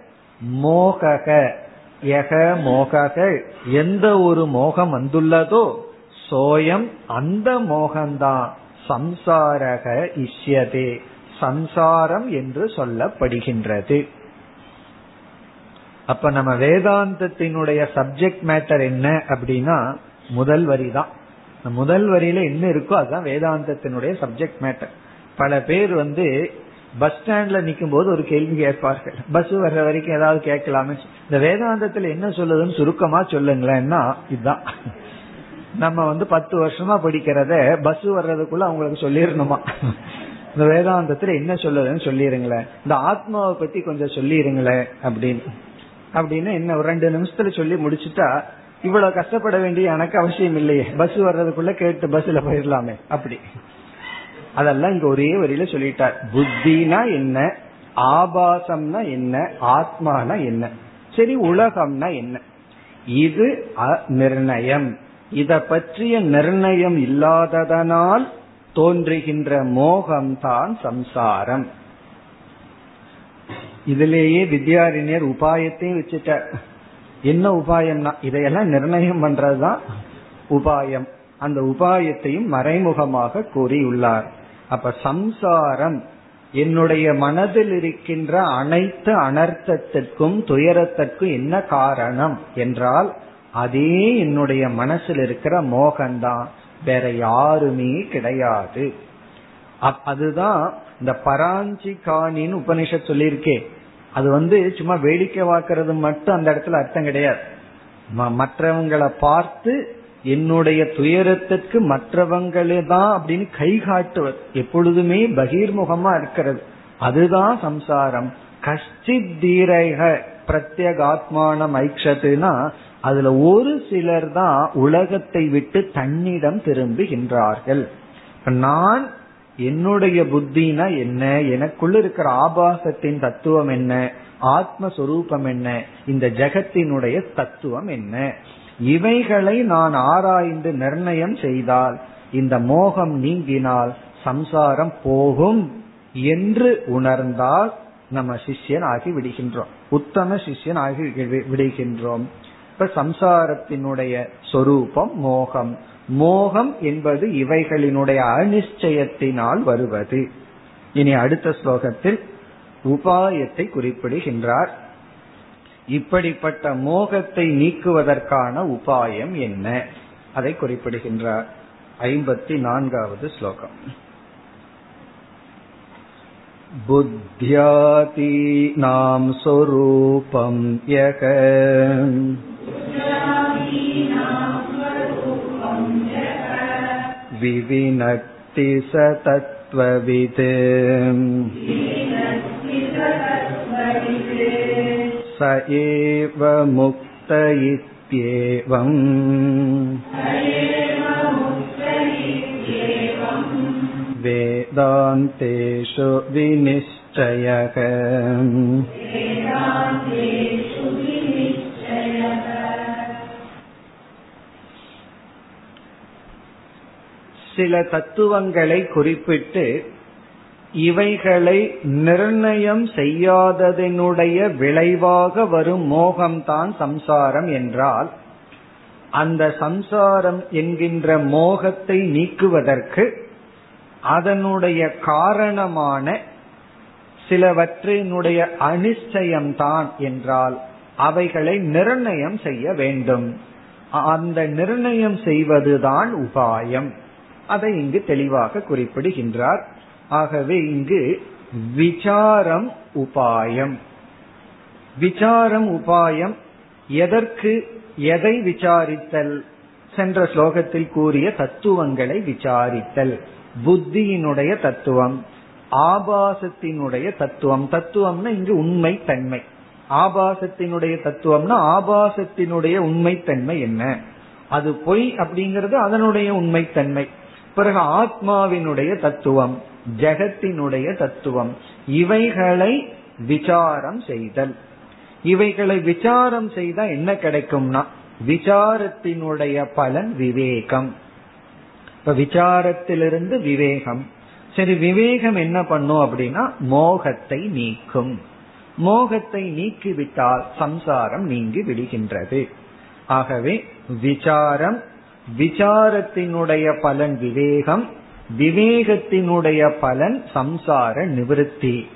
மோகக. எக மோகக எந்த ஒரு மோகம் வந்துள்ளதோ சோயம் அந்த மோகம்தான் சம்சாரக இஷ்யதே. சம்சாரம் என்று சொல்லப்படுகின்றது. அப்ப நம்ம வேதாந்தத்தினுடைய சப்ஜெக்ட் மேட்டர் என்ன அப்படின்னா முதல் வரி தான் முதல் வரியில என்ன இருக்கோ அதுதான் வேதாந்தத்தினுடைய சப்ஜெக்ட் மேட்டர் பல பேர் வந்து பஸ் ஸ்டாண்ட்ல நிக்கும் போது ஒரு கேள்வி கேட்பார்கள். பஸ் வர்ற வரைக்கும் ஏதாவது கேட்கலாமே. இந்த வேதாந்தத்துல என்ன சொல்லுதுன்னு சுருக்கமா சொல்லுங்களேன்னா இதுதான். நம்ம வந்து பத்து வருஷமா படிக்கிறத பஸ் வர்றதுக்குள்ள அவங்களுக்கு சொல்லிடணுமா? இந்த வேதாந்தத்துல என்ன சொல்லுதுன்னு சொல்லிருங்களேன். இந்த ஆத்மாவை பத்தி கொஞ்சம் சொல்லிருங்களேன் அப்படின்னு. அப்படின்னு என்ன ஒரு ரெண்டு நிமிஷத்துல சொல்லி முடிச்சுட்டா இவ்வளவு கஷ்டப்பட வேண்டிய எனக்கு அவசியம் இல்லையே. பஸ் வர்றதுக்குள்ள கேட்டு பஸ்ல போயிடலாமே. அப்படி. அதெல்லாம் இங்க ஒரே வரியில சொல்லிட்டார். புத்தினா என்ன? ஆபாசம்னா என்ன? ஆத்மானா என்ன? சரி உலகம்னா என்ன? இது நிர்ணயம் இத பற்றிய நிர்ணயம் இல்லாததனால் தோன்றுகின்ற மோகம்தான் சம்சாரம். இதுலேயே வித்யாரிணியர் உபாயத்தையும் வச்சுட்டார். என்ன உபாயம்னா இதையெல்லாம் நிர்ணயம் பண்றதுதான் உபாயம். அந்த உபாயத்தையும் மறைமுகமாக கூறியுள்ளார். அப்ப சம்சாரம் என்னுடைய மனதில் இருக்கின்ற அனைத்து அனர்த்தத்திற்கும் துயரத்திற்கும் என்ன காரணம் என்றால் அதே என்னுடைய மனசில் இருக்கிற மோகம்தான். வேற யாருமே கிடையாது. அதுதான் இந்த பராஞ்சி காணின்னு உபனிஷத் சொல்லியிருக்கே. அது வந்து சும்மா வேடிக்கை வாக்குறது மட்டும் அந்த இடத்துல அர்த்தம் கிடையாது. மற்றவங்களை பார்த்து என்னுடைய துயரத்திற்கு மற்றவங்களே தான் அப்படின்னு கை காட்டுவது. எப்பொழுதுமே பகிர்முகமா இருக்கிறது. அதுதான் சம்சாரம். கஷ்டித் தீரக பிரத்யேகாத்மானம் ஐக்ஷத்துனா அதுல ஒரு சிலர் தான் உலகத்தை விட்டு தன்னிடம் திரும்புகின்றார்கள். நான் என்னுடைய புத்தினா என்ன? எனக்குள்ள இருக்கிற ஆபாசத்தின் தத்துவம் என்ன? ஆத்மஸ்வரூபம் என்ன? இந்த ஜெகத்தினுடைய தத்துவம் என்ன? இவைகளை நான் ஆராய்ந்து நிர்ணயம் செய்தால் இந்த மோகம் நீங்கினால் சம்சாரம் போகும் என்று உணர்ந்தால் நம்ம சிஷ்யன் ஆகி விடுகின்றோம். உத்தம சிஷ்யன் ஆகி விடுகின்றோம். இப்ப சம்சாரத்தினுடைய சொரூபம் மோகம் மோகம் என்பது இவைகளினுடைய அனிச்சயத்தினால் வருவது இனி அடுத்த ஸ்லோகத்தில் உபாயத்தை குறிப்பிடுகின்றார் இப்படிப்பட்ட மோகத்தை நீக்குவதற்கான உபாயம் என்ன அதை குறிப்பிடுகின்றார் ஐம்பத்தி நான்காவது ஸ்லோகம் बुद्ध्यातीनां स्वरूपं यः विविनक्ति स तत्त्ववित् स एव मुक्त इत्येवम् वेदान्तेषु विनिश्चयः சில தத்துவங்களை குறிப்பிட்டு இவைகளை நிர்ணயம் செய்யாததனுடைய விளைவாக வரும் மோகம்தான் சம்சாரம் என்றால் அந்த சம்சாரம் என்கின்ற மோகத்தை நீக்குவதற்கு அதனுடைய காரணமான சிலவற்றினுடைய அனிச்சயம்தான் என்றால் அவைகளை நிர்ணயம் செய்ய வேண்டும். அந்த நிர்ணயம் செய்வதுதான் உபாயம். அதை இங்கு தெளிவாக குறிப்பிடுகின்றார். ஆகவே இங்கு விசாரம் உபாயம். விசாரம் உபாயம் எதற்கு எதை விசாரித்தல்? சென்ற ஸ்லோகத்தில் கூறிய தத்துவங்களை விசாரித்தல். புத்தியினுடைய தத்துவம் ஆபாசத்தினுடைய தத்துவம். தத்துவம்னா இங்கு உண்மை தன்மை. ஆபாசத்தினுடைய தத்துவம்னா ஆபாசத்தினுடைய உண்மைத்தன்மை என்ன? அது பொய் அப்படிங்கிறது அதனுடைய உண்மைத்தன்மை பிறகு ஆத்மாவினுடைய தத்துவம் ஜெகத்தினுடைய தத்துவம். இவைகளை விசாரம் செய்தல். இவைகளை விசாரம் செய்தா என்ன கிடைக்கும்னா விசாரத்தினுடைய பலன் விவேகம். இப்ப விசாரத்திலிருந்து விவேகம். சரி விவேகம் என்ன பண்ணும் அப்படின்னா மோகத்தை நீக்கும். மோகத்தை நீக்கிவிட்டால் சம்சாரம் நீங்கி விடுகின்றது. ஆகவே விசாரம் விசாரத்தினுடைய பலன் விவேகம் விவேகத்தினுடைய பலன் சம்சார நிவிருத்தி.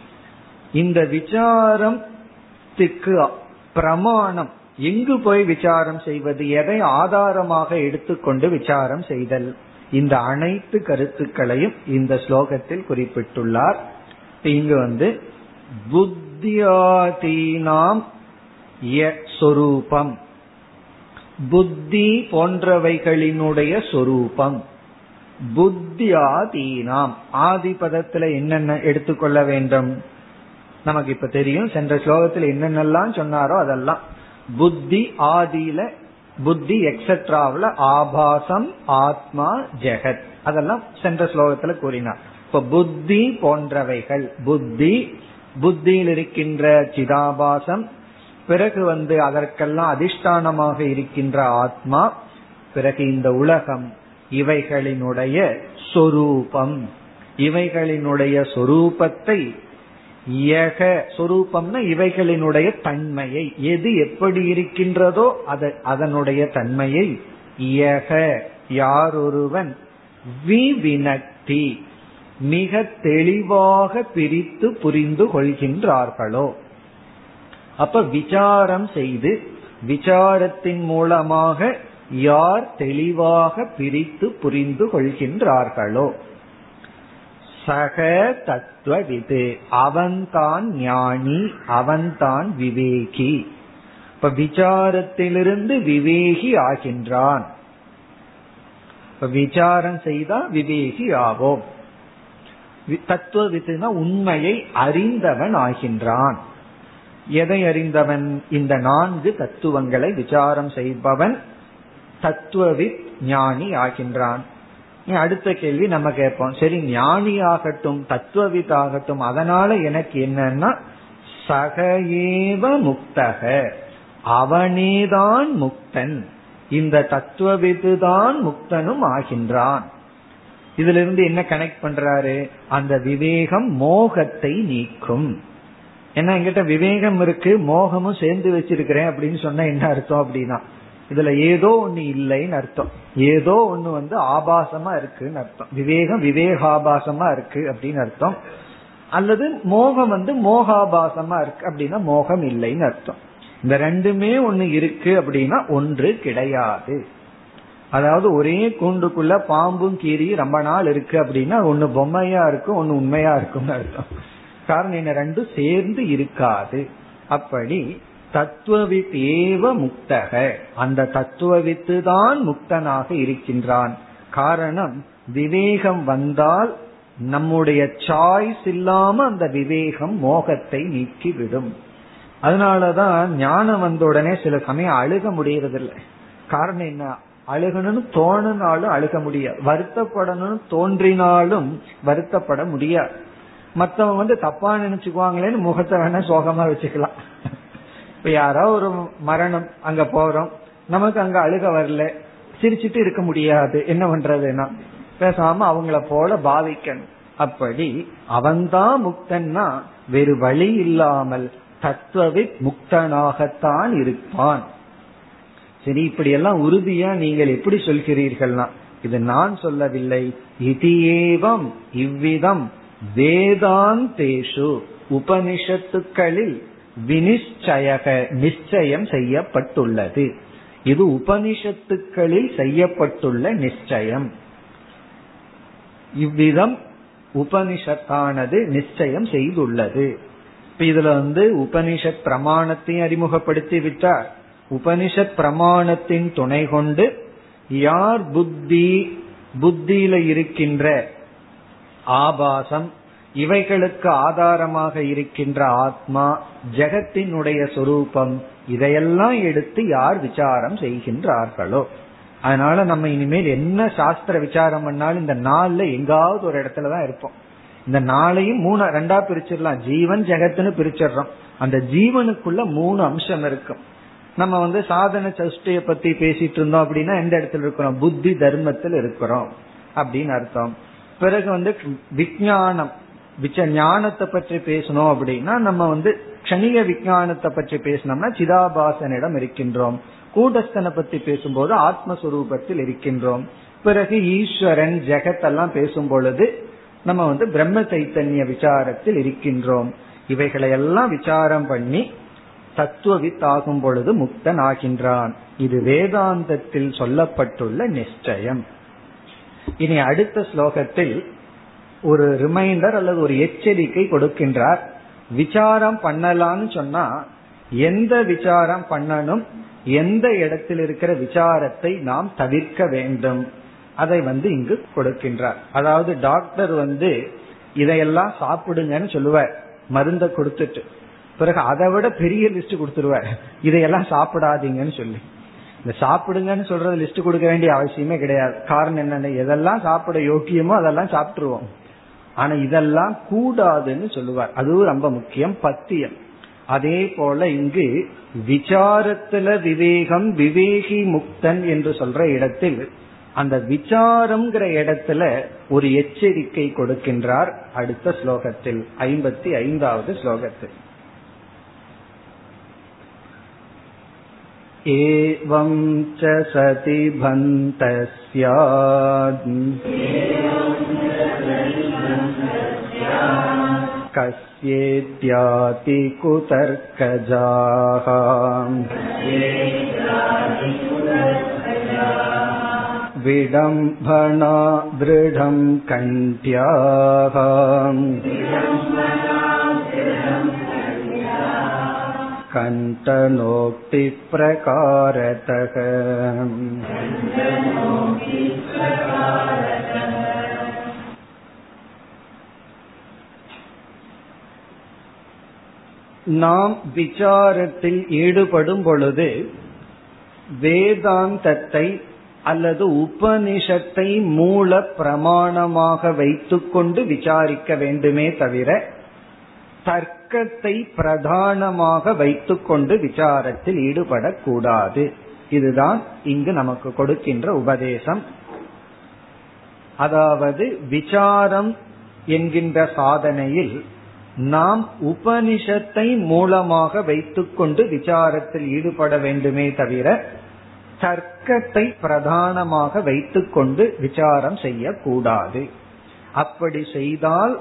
இந்த விசாரத்துக்கு பிரமாணம் எங்கு போய் விசாரம் செய்வது எதை ஆதாரமாக எடுத்துக்கொண்டு விசாரம் செய்தல் இந்த அனைத்து கருத்துக்களையும் இந்த ஸ்லோகத்தில் குறிப்பிட்டுள்ளார். இங்கு வந்து புத்தியாதீனாம் சொரூபம் புத்தி போன்றவைகளினுடைய சொரூபம். புத்தியாதீனாம். ஆதிபதத்துல என்னென்ன எடுத்துக்கொள்ள வேண்டும்? நமக்கு இப்ப தெரியும் சென்ற ஸ்லோகத்தில் என்னென்னலாம் சொன்னாரோ அதெல்லாம். புத்தி ஆதியில புத்தி எக்ஸெட்ராவில் ஆபாசம் ஆத்மா ஜெகத். அதெல்லாம் சென்ற ஸ்லோகத்துல கூறினார். இப்ப புத்தி போன்றவைகள் புத்தி புத்தியில் இருக்கின்ற சிதாபாசம் பிறகு வந்து அதற்கெல்லாம் அதிஷ்டானமாக இருக்கின்ற ஆத்மா பிறகு இந்த உலகம் இவைகளினுடைய சொரூபம். இவைகளினுடைய சொரூபத்தை யக சொரூபம்னா இவைகளினுடைய தன்மையை. எது எப்படி இருக்கின்றதோ அதை அதனுடைய தன்மையை ஏக. யாரொருவன் விவினக்தி மிக தெளிவாக பிரித்து புரிந்து கொள்கின்றார்களோ. அப்ப விசாரம் செய்து விசாரத்தின் மூலமாக யார் தெளிவாக பிரித்து புரிந்து கொள்கின்றார்களோ? சக தத்துவவிது. அவன்தான் ஞானி அவன்தான் விவேகி. இப்ப விசாரத்திலிருந்து விவேகி ஆகின்றான். விசாரம் செய்தா விவேகி ஆவோம். தத்துவ விதுனா உண்மையை அறிந்தவன் ஆகின்றான். எதை அறிந்தவன்? இந்த நான்கு தத்துவங்களை விசாரம் செய்பவன் தத்துவவித் ஞானி ஆகின்றான். அடுத்த கேள்வி நம்ம கேட்போம். சரி ஞானி ஆகட்டும் தத்துவவித் ஆகட்டும் அதனால எனக்கு என்னன்னா சகஏவ முக்தக. அவனேதான் முக்தன். இந்த தத்துவவித்து தான் முக்தனும் ஆகின்றான். இதுல இருந்து என்ன கனெக்ட் பண்றாரு? அந்த விவேகம் மோகத்தை நீக்கும். ஏன்னா என்கிட்ட விவேகம் இருக்கு மோகமும் சேர்ந்து வச்சிருக்கிறேன் அப்படின்னு சொன்னா என்ன அர்த்தம் அப்படின்னா? இதுல ஏதோ ஒண்ணு இல்லைன்னு அர்த்தம். ஏதோ ஒண்ணு வந்து ஆபாசமா இருக்குன்னு அர்த்தம். விவேகம் விவேகாபாசமா இருக்கு அப்படின்னு அர்த்தம். அல்லது மோகம் வந்து மோகாபாசமா இருக்கு அப்படின்னா மோகம் இல்லைன்னு அர்த்தம். இந்த ரெண்டுமே ஒண்ணு இருக்கு அப்படின்னா ஒன்று கிடையாது. அதாவது ஒரே கூண்டுக்குள்ள பாம்பும் கீரி ரொம்ப நாள் இருக்கு அப்படின்னா ஒன்னு பொம்மையா இருக்கும் ஒன்னு உண்மையா இருக்கும்னு அர்த்தம். காரணம் என்ன? ரெண்டும் சேர்ந்து இருக்காது. அப்படி தத்துவவித் ஏவ முக்தக. அந்த தத்துவவித்து தான் முக்தனாக இருக்கின்றான். காரணம் விவேகம் வந்தால் நம்முடைய சாய்ஸ் இல்லாம அந்த விவேகம் மோகத்தை நீக்கிவிடும். அதனாலதான் ஞானம் வந்த உடனே சில சமயம் அழுக முடியறதில்லை. காரணம் என்ன? அழுகணும்னு தோணுனாலும் அழுக முடியாது. வருத்தப்படணும்னு தோன்றினாலும் வருத்தப்பட முடியாது. மத்தவங்க வந்து தப்பா நினைச்சுக்குவாங்களேன்னு முகத்தை வேணா சோகமா வச்சுக்கலாம். இப்ப யாரோ ஒரு மரணம் அங்க போறோம். நமக்கு அங்க அழுக வரல. சிரிச்சிட்டு இருக்க முடியாது. என்ன பண்றதுன்னா பேசாம அவங்கள போல பாவிக்கணும். அப்படி அவன்தான் முக்தன்னா வேறு வழி இல்லாமல் தத்துவவி முக்தனாகத்தான் இருப்பான். சரி இப்படி எல்லாம் உறுதியா நீங்கள் எப்படி சொல்கிறீர்கள்னா இது நான் சொல்லவில்லை. இது ஏவம் இவ்விதம். வேதாந்தேஷு உபனிஷத்துக்களில் வினிச்சயக நிச்சயம் செய்யப்பட்டுள்ளது. இது உபனிஷத்துக்களில் செய்யப்பட்டுள்ள நிச்சயம். இவ்விதம் உபனிஷத்தானது நிச்சயம் செய்துள்ளது. இப்ப இதுல வந்து உபனிஷத் பிரமாணத்தையும் அறிமுகப்படுத்தி விட்டார். உபனிஷத் பிரமாணத்தின் துணை கொண்டு யார் புத்தி புத்தியில இருக்கின்ற ஆபாசம். இவைகளுக்கு ஆதாரமாக இருக்கின்ற ஆத்மா ஜெகத்தினுடைய சொரூபம் இதையெல்லாம் எடுத்து யார் விசாரம் செய்கின்றார்களோ. அதனால நம்ம இனிமேல் என்ன சாஸ்திர விசாரம் பண்ணாலும் இந்த நாள்ல எங்காவது ஒரு இடத்துல தான் இருப்போம். இந்த நாளையும் மூணு ரெண்டா பிரிச்சிடலாம். ஜீவன் ஜெகத்துன்னு பிரிச்சிடுறோம். அந்த ஜீவனுக்குள்ள மூணு அம்சம் இருக்கும். நம்ம வந்து சாதன சஷ்டிய பத்தி பேசிட்டு இருந்தோம் அப்படின்னா எந்த இடத்துல இருக்கிறோம்? புத்தி தர்மத்தில் இருக்கிறோம். அப்படின்னு அர்த்தம். பிறகு வந்து விஜயானம் விச்ச ஞானத்தை பற்றி பேசணும் அப்படின்னா நம்ம வந்து கணிக விஜயானத்தை பற்றி பேசினோம்னா சிதாபாசனிடம் இருக்கின்றோம். கூடஸ்தனை பத்தி பேசும்போது ஆத்மஸ்வரூபத்தில் இருக்கின்றோம். பிறகு ஈஸ்வரன் ஜெகத்தெல்லாம் பேசும் பொழுது நம்ம வந்து பிரம்ம சைத்தன்ய விசாரத்தில் இருக்கின்றோம். இவைகளை எல்லாம் விசாரம் பண்ணி தத்துவவித் ஆகும் பொழுது முக்தன் ஆகின்றான் இது வேதாந்தத்தில் சொல்லப்பட்டுள்ள நிச்சயம். இனி அடுத்த ஸ்லோகத்தில் ஒரு ரிமைண்டர் அல்லது ஒரு எச்சரிக்கை கொடுக்கின்றார். விசாரம் பண்ணலாம்னு சொன்னா எந்த விசாரம் பண்ணணும் எந்த இடத்தில் இருக்கிற விசாரத்தை நாம் தவிர்க்க வேண்டும். அதை வந்து இங்கு கொடுக்கின்றார். அதாவது டாக்டர் வந்து இதையெல்லாம் சாப்பிடுங்கன்னு சொல்லுவார். மருந்த கொடுத்துட்டு. பிறகு அதை விட பெரிய லிஸ்ட் கொடுத்துருவார். இதையெல்லாம் சாப்பிடாதீங்கன்னு சொல்லி. இந்த சாப்பிடுங்கன்னு சொல்றது லிஸ்ட் கொடுக்க வேண்டிய அவசியமே கிடையாது. காரணம் என்னன்னு எதெல்லாம் சாப்பிட யோக்கியமோ அதெல்லாம் சாப்பிட்டுருவோம். ஆனா இதெல்லாம் கூடாதுன்னு சொல்லுவார். அதுவும் ரொம்ப முக்கியம். பத்தியம். அதே போல இங்கு விசாரத்துல விவேகம் விவேகி முக்தன் என்று சொல்ற இடத்தில் அந்த விசாரம்ங்கிற இடத்துல ஒரு எச்சரிக்கை கொடுக்கின்றார் அடுத்த ஸ்லோகத்தில் ஐம்பத்தி ஐந்தாவது ஸ்லோகத்தில். एवं च सति भन्तस्यात् कस्येत्याति कुतर्कजाः विडम्बना दृढं कण्ठ्याः कण्ठनोक्तिप्रकारतः நாம் விசாரத்தில் ஈடுபடும் பொழுது வேதாந்தத்தை அல்லது உபனிஷத்தை மூல பிரமாணமாக வைத்துக்கொண்டு விசாரிக்க வேண்டுமே தவிர தர்க்கத்தை பிரதானமாக வைத்துக்கொண்டு விசாரத்தில் ஈடுபடக்கூடாது. இதுதான் இங்கு நமக்கு கொடுக்கின்ற உபதேசம். அதாவது விசாரம் என்கின்ற சாதனையில் நாம் உபனிஷத்தை மூலமாக வைத்துக்கொண்டு விசாரத்தில் ஈடுபட வேண்டுமே தவிர தர்க்கத்தை பிரதானமாக வைத்துக்கொண்டு விசாரம் செய்யக்கூடாது. அப்படி செய்தால்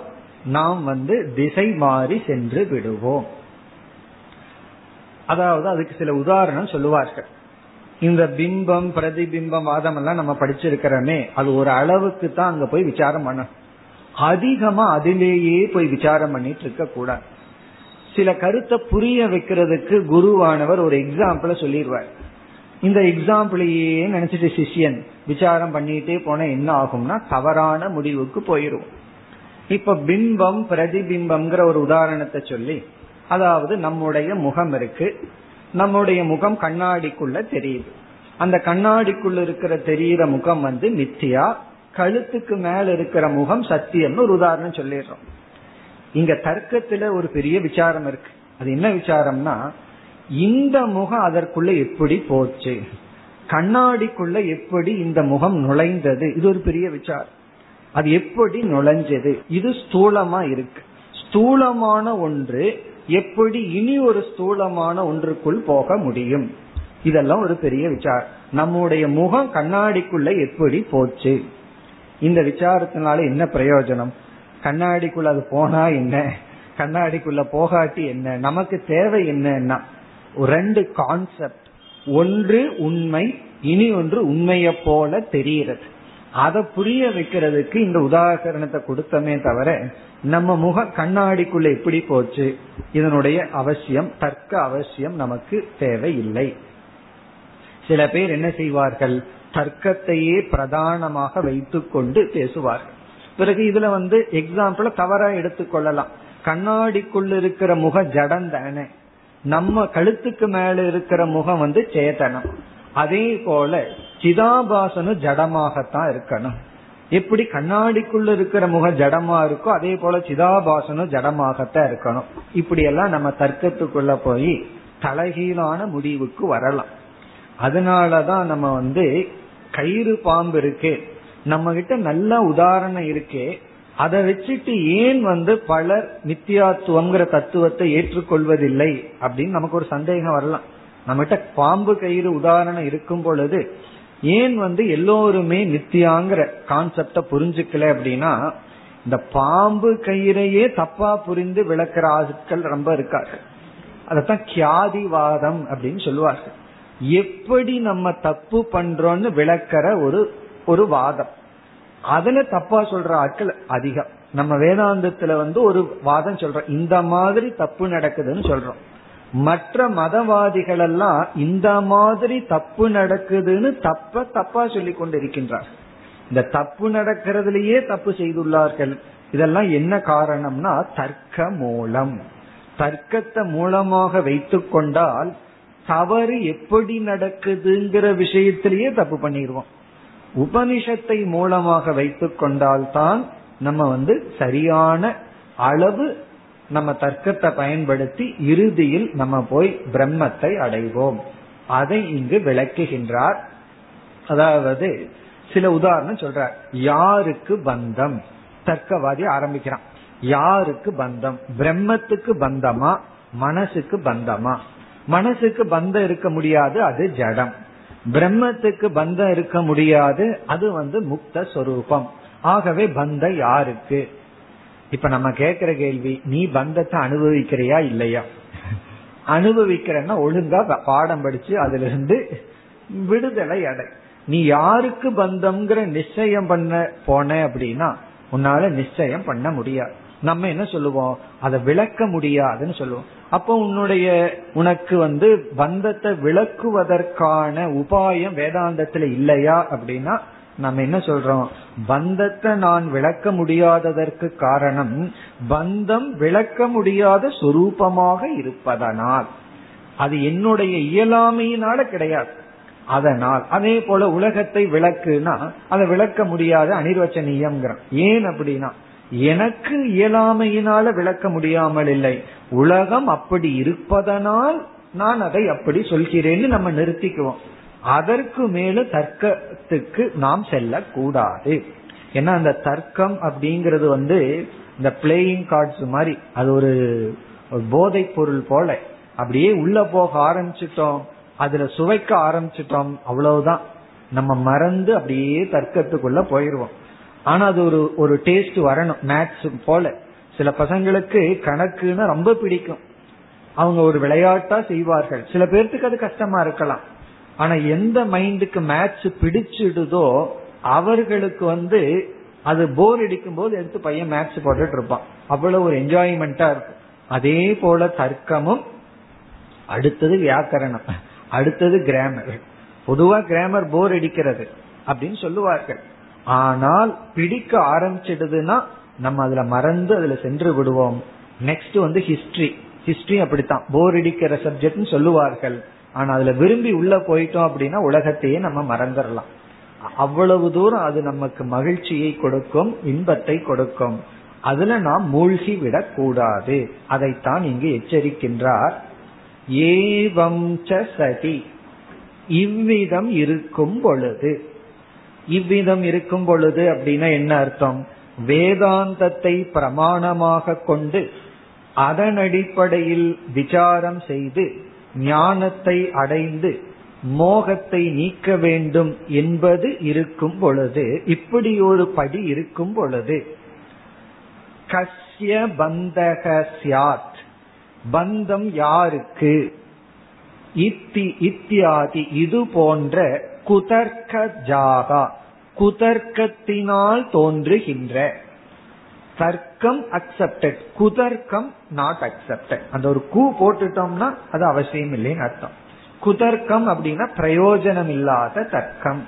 நாம் வந்து திசை மாறி சென்று விடுவோம். அதாவது அதுக்கு சில உதாரணம் சொல்லுவார்கள். இந்த பிம்பம் பிரதிபிம்பம் வாதம் எல்லாம் நம்ம படிச்சிருக்கிறோமே அது ஒரு அளவுக்கு தான் அங்க போய் விசாரம் பண்ணணும். அதிகமா அதிலேயே போய் விசாரம் பண்ணிட்டு இருக்க கூடாது. சில கருத்தை புரிய வைக்கிறதுக்கு குருவானவர் ஒரு எக்ஸாம்பிள சொல்லிடுவார். இந்த எக்ஸாம்பிளையே நினைச்சிட்டு சிஷியன் விசாரம் பண்ணிட்டே போன என்ன ஆகும்னா தவறான முடிவுக்கு போயிடும் இப்ப பிம்பம் பிரதிபிம்பம்ங்கிற ஒரு உதாரணத்தை சொல்லி அதாவது நம்முடைய முகம் இருக்கு. நம்முடைய முகம் கண்ணாடிக்குள்ள தெரியுது. அந்த கண்ணாடிக்குள்ள இருக்கிற தெரியிற முகம் வந்து மித்தியா கழுத்துக்கு மேல இருக்கிற முகம் சத்தியம்னு ஒரு உதாரணம் சொல்லிடுறோம். இங்க தர்க்கத்துல ஒரு பெரிய விசாரம் இருக்கு. அது என்ன விசாரம்னா இந்த முகம் அதற்குள்ள எப்படி போச்சு? கண்ணாடிக்குள்ள எப்படி இந்த முகம் நுழைந்தது? இது ஒரு பெரிய விசாரம். அது எப்படி நுழைஞ்சது? இது ஸ்தூலமா இருக்கு. ஸ்தூலமான ஒன்று எப்படி இனி ஒரு ஸ்தூலமான ஒன்றுக்குள் போக முடியும்? இதெல்லாம் ஒரு பெரிய விசாரம் நம்முடைய முகம் கண்ணாடிக்குள்ள எப்படி போச்சு? இந்த விசாரத்தினால என்ன பிரயோஜனம்? கண்ணாடிக்குள்ள அது போனா என்ன? கண்ணாடிக்குள்ள போகாட்டி என்ன? நமக்கு தேவை என்னன்னா ரெண்டு கான்செப்ட் ஒன்று உண்மை இனி ஒன்று உண்மையை போல தெரிகிறது. அதை புரிய வைக்கிறதுக்கு இந்த உதாகரணத்தை கொடுத்தமே தவிர நம்ம முக கண்ணாடிக்குள்ள எப்படி போச்சு? இதனுடைய அவசியம் தர்க்க அவசியம் நமக்கு தேவை இல்லை சில பேர் என்ன செய்வார்கள்? தர்க்கத்தையே பிரதானமாக வைத்துக்கொண்டு பேசுவார்கள். பிறகு இதுல வந்து எக்ஸாம்பிள தவறா எடுத்துக்கொள்ளலாம். கண்ணாடிக்குள்ள இருக்கிற முக ஜடம் தானே. நம்ம கழுத்துக்கு மேல இருக்கிற முகம் வந்து சேதனம். அதே போல சிதாபாசனும் ஜடமாகத்தான் இருக்கணும். எப்படி கண்ணாடிக்குள்ள இருக்கிற முகம் ஜடமா இருக்கோ அதே போல சிதாபாசனும் ஜடமாகத்தான் இருக்கணும். இப்படி எல்லாம் நம்ம தர்க்கத்துக்குள்ள போய் தலைகீழான முடிவுக்கு வரலாம். அதனாலதான் நம்ம வந்து கயிறு பாம்பு இருக்கு நம்ம கிட்ட நல்ல உதாரணம் இருக்கே அதை வச்சுட்டு ஏன் வந்து பலர் நித்தியாத்துவம்ங்கிற தத்துவத்தை ஏற்றுக்கொள்வதில்லை அப்படின்னு நமக்கு ஒரு சந்தேகம் வரலாம். நம்மகிட்ட பாம்பு கயிறு உதாரணம் இருக்கும் பொழுது ஏன் வந்து எல்லோருமே நித்தியாங்கிற கான்செப்ட புரிஞ்சுக்கல அப்படின்னா இந்த பாம்பு கயிறையே தப்பா புரிந்து விளக்குற ஆட்கள் ரொம்ப இருக்காரு அதத்தான் கியாதிவாதம் அப்படின்னு சொல்லுவார்கள். எப்படி நம்ம தப்பு பண்றோம்னு விளக்கிற ஒரு ஒரு வாதம். அதுல தப்பா சொல்ற ஆட்கள் அதிகம். நம்ம வேதாந்தத்துல வந்து ஒரு வாதம் சொல்றோம். இந்த மாதிரி தப்பு நடக்குதுன்னு சொல்றோம். மற்ற மதவாதிகள் எல்லாம் இந்த மாதிரி தப்பு நடக்குதுன்னு தப்ப தப்பா சொல்லி கொண்டிருக்கின்றார் இந்த தப்பு நடக்கிறதுலயே தப்பு செய்துள்ளார்கள். இதெல்லாம் என்ன காரணம்னா தர்க்க மூலம். தர்க்கத்தை மூலமாக வைத்து கொண்டால் தவறு எப்படி நடக்குதுங்கிற விஷயத்திலேயே தப்பு பண்ணிடுவோம். உபனிஷத்தை மூலமாக வைத்து கொண்டால் தான் நம்ம வந்து சரியான அளவு நம்ம தர்க்கத்தை பயன்படுத்தி இறுதியில் நம்ம போய் பிரம்மத்தை அடைவோம். அதை இங்கு விளக்குகின்றார். அதாவது சில உதாரணம் சொல்றார். யாருக்கு பந்தம்? தர்க்கவாதி ஆரம்பிக்கிறான். யாருக்கு பந்தம்? பிரம்மத்துக்கு பந்தமா? மனசுக்கு பந்தமா? மனசுக்கு பந்தம் இருக்க முடியாது அது ஜடம். பிரம்மத்துக்கு பந்தம் இருக்க முடியாது அது வந்து முக்த சொரூபம். ஆகவே பந்தம் யாருக்கு? இப்ப நம்ம கேக்குற கேள்வி நீ பந்தத்தை அனுபவிக்கிறியா இல்லையா? அனுபவிக்கிறன்னா ஒழுங்கா பாடம் படிச்சு அதுல இருந்து விடுதலை அடை. நீ யாருக்கு பந்தம்ங்கிற நிச்சயம் பண்ண போன அப்படின்னா உன்னால நிச்சயம் பண்ண முடியாது. நம்ம என்ன சொல்லுவோம்? அதை விளக்க முடியாதுன்னு சொல்லுவோம். அப்போ உன்னுடைய உனக்கு வந்து பந்தத்தை விளக்குவதற்கான உபாயம் வேதாந்தத்துல இல்லையா அப்படின்னா நம்ம என்ன சொல்றோம்? பந்தத்தை நான் விளக்க முடியாததற்கு காரணம் பந்தம் விளக்க முடியாத சொரூபமாக இருப்பதனால். அது என்னுடைய இயலாமையினால கிடையாது. அதனால் அதே போல உலகத்தை விளக்குனா அதை விளக்க முடியாத அனிர்வச்சனீயம்ங்கிறான் ஏன் அப்படின்னா எனக்கு இயலாமையினால விளக்க முடியாமல் இல்லை. உலகம் அப்படி இருப்பதனால் நான் அதை அப்படி சொல்கிறேன்னு நம்ம நிறுத்திக்குவோம். அதற்கு மேல தர்க்கத்துக்கு நாம் செல்லக்கூடாது. ஏன்னா அந்த தர்க்கம் அப்படிங்கிறது வந்து இந்த பிளேயிங் கார்ட்ஸ் மாதிரி அது ஒரு போதை பொருள் போல. அப்படியே உள்ள போக ஆரம்பிச்சிட்டோம். அதுல சுவைக்க ஆரம்பிச்சிட்டோம். அவ்வளவுதான். நம்ம மறந்து அப்படியே தர்க்கத்துக்குள்ள போயிருவோம். ஆனா அது ஒரு ஒரு டேஸ்ட் வரணும். மேத்ஸ் போல. சில பசங்களுக்கு கணக்குன்னு ரொம்ப பிடிக்கும். அவங்க ஒரு விளையாட்டா செய்வார்கள். சில பேர்த்துக்கு அது கஷ்டமா இருக்கலாம். ஆனா எந்த மைண்டுக்கு மேட்ச் பிடிச்சிடுதோ அவர்களுக்கு வந்து அது போர் அடிக்கும் போது எடுத்து பையன் மேட்ச் போட்டுட்டு இருப்பான். அவ்வளவு ஒரு என்ஜாய்மெண்டா இருக்கும். அதே போல தர்க்கமும் அடுத்தது வியாக்கரணம். அடுத்தது கிராமர் பொதுவா கிராமர் போர் அடிக்கிறது அப்படின்னு சொல்லுவார்கள். ஆனால் பிடிக்க ஆரம்பிச்சிடுதுன்னா நம்ம அதுல மறந்து அதுல சென்று விடுவோம். நெக்ஸ்ட் வந்து ஹிஸ்டரி ஹிஸ்டரி அப்படித்தான். போர் அடிக்கிற சப்ஜெக்ட்னு சொல்லுவார்கள். ஆனா அதுல விரும்பி உள்ள போயிட்டோம் அப்படின்னா உலகத்தையே நம்ம மறந்துடலாம். அவ்வளவு தூரம் அது நமக்கு மகிழ்ச்சியை கொடுக்கும் இன்பத்தை கொடுக்கும். அதுல நாம் மூழ்கி விடக் கூடாது அதைத்தான் இங்கு எச்சரிக்கின்றார். ஏவம் சதி. இவ்விதம் இருக்கும் பொழுது. இவ்விதம் இருக்கும் பொழுது அப்படின்னா என்ன அர்த்தம்? வேதாந்தத்தை பிரமாணமாக கொண்டு அதன் அடிப்படையில் விசாரம் செய்து ஞானத்தை அடைந்து மோகத்தை நீக்க வேண்டும் என்பது இருக்கும் பொழுது இப்படி ஒரு படி இருக்கும் பொழுது கஸ்ய பந்தக சியாத் பந்தம் யாருக்கு? இத்தி இத்தியாதி இது போன்ற குதர்க்க ஜாகா குதர்க்கத்தினால் தோன்றுகின்ற தர்க்கம் அக்செப்டட் குதர்க்கம் நாட் அக்செப்டட் அந்த ஒரு கூ போட்டுட்டோம்னா அது அவசியம் இல்லைன்னு அர்த்தம். குதர்க்கம் அப்படின்னா பிரயோஜனம் இல்லாத தர்க்கம்.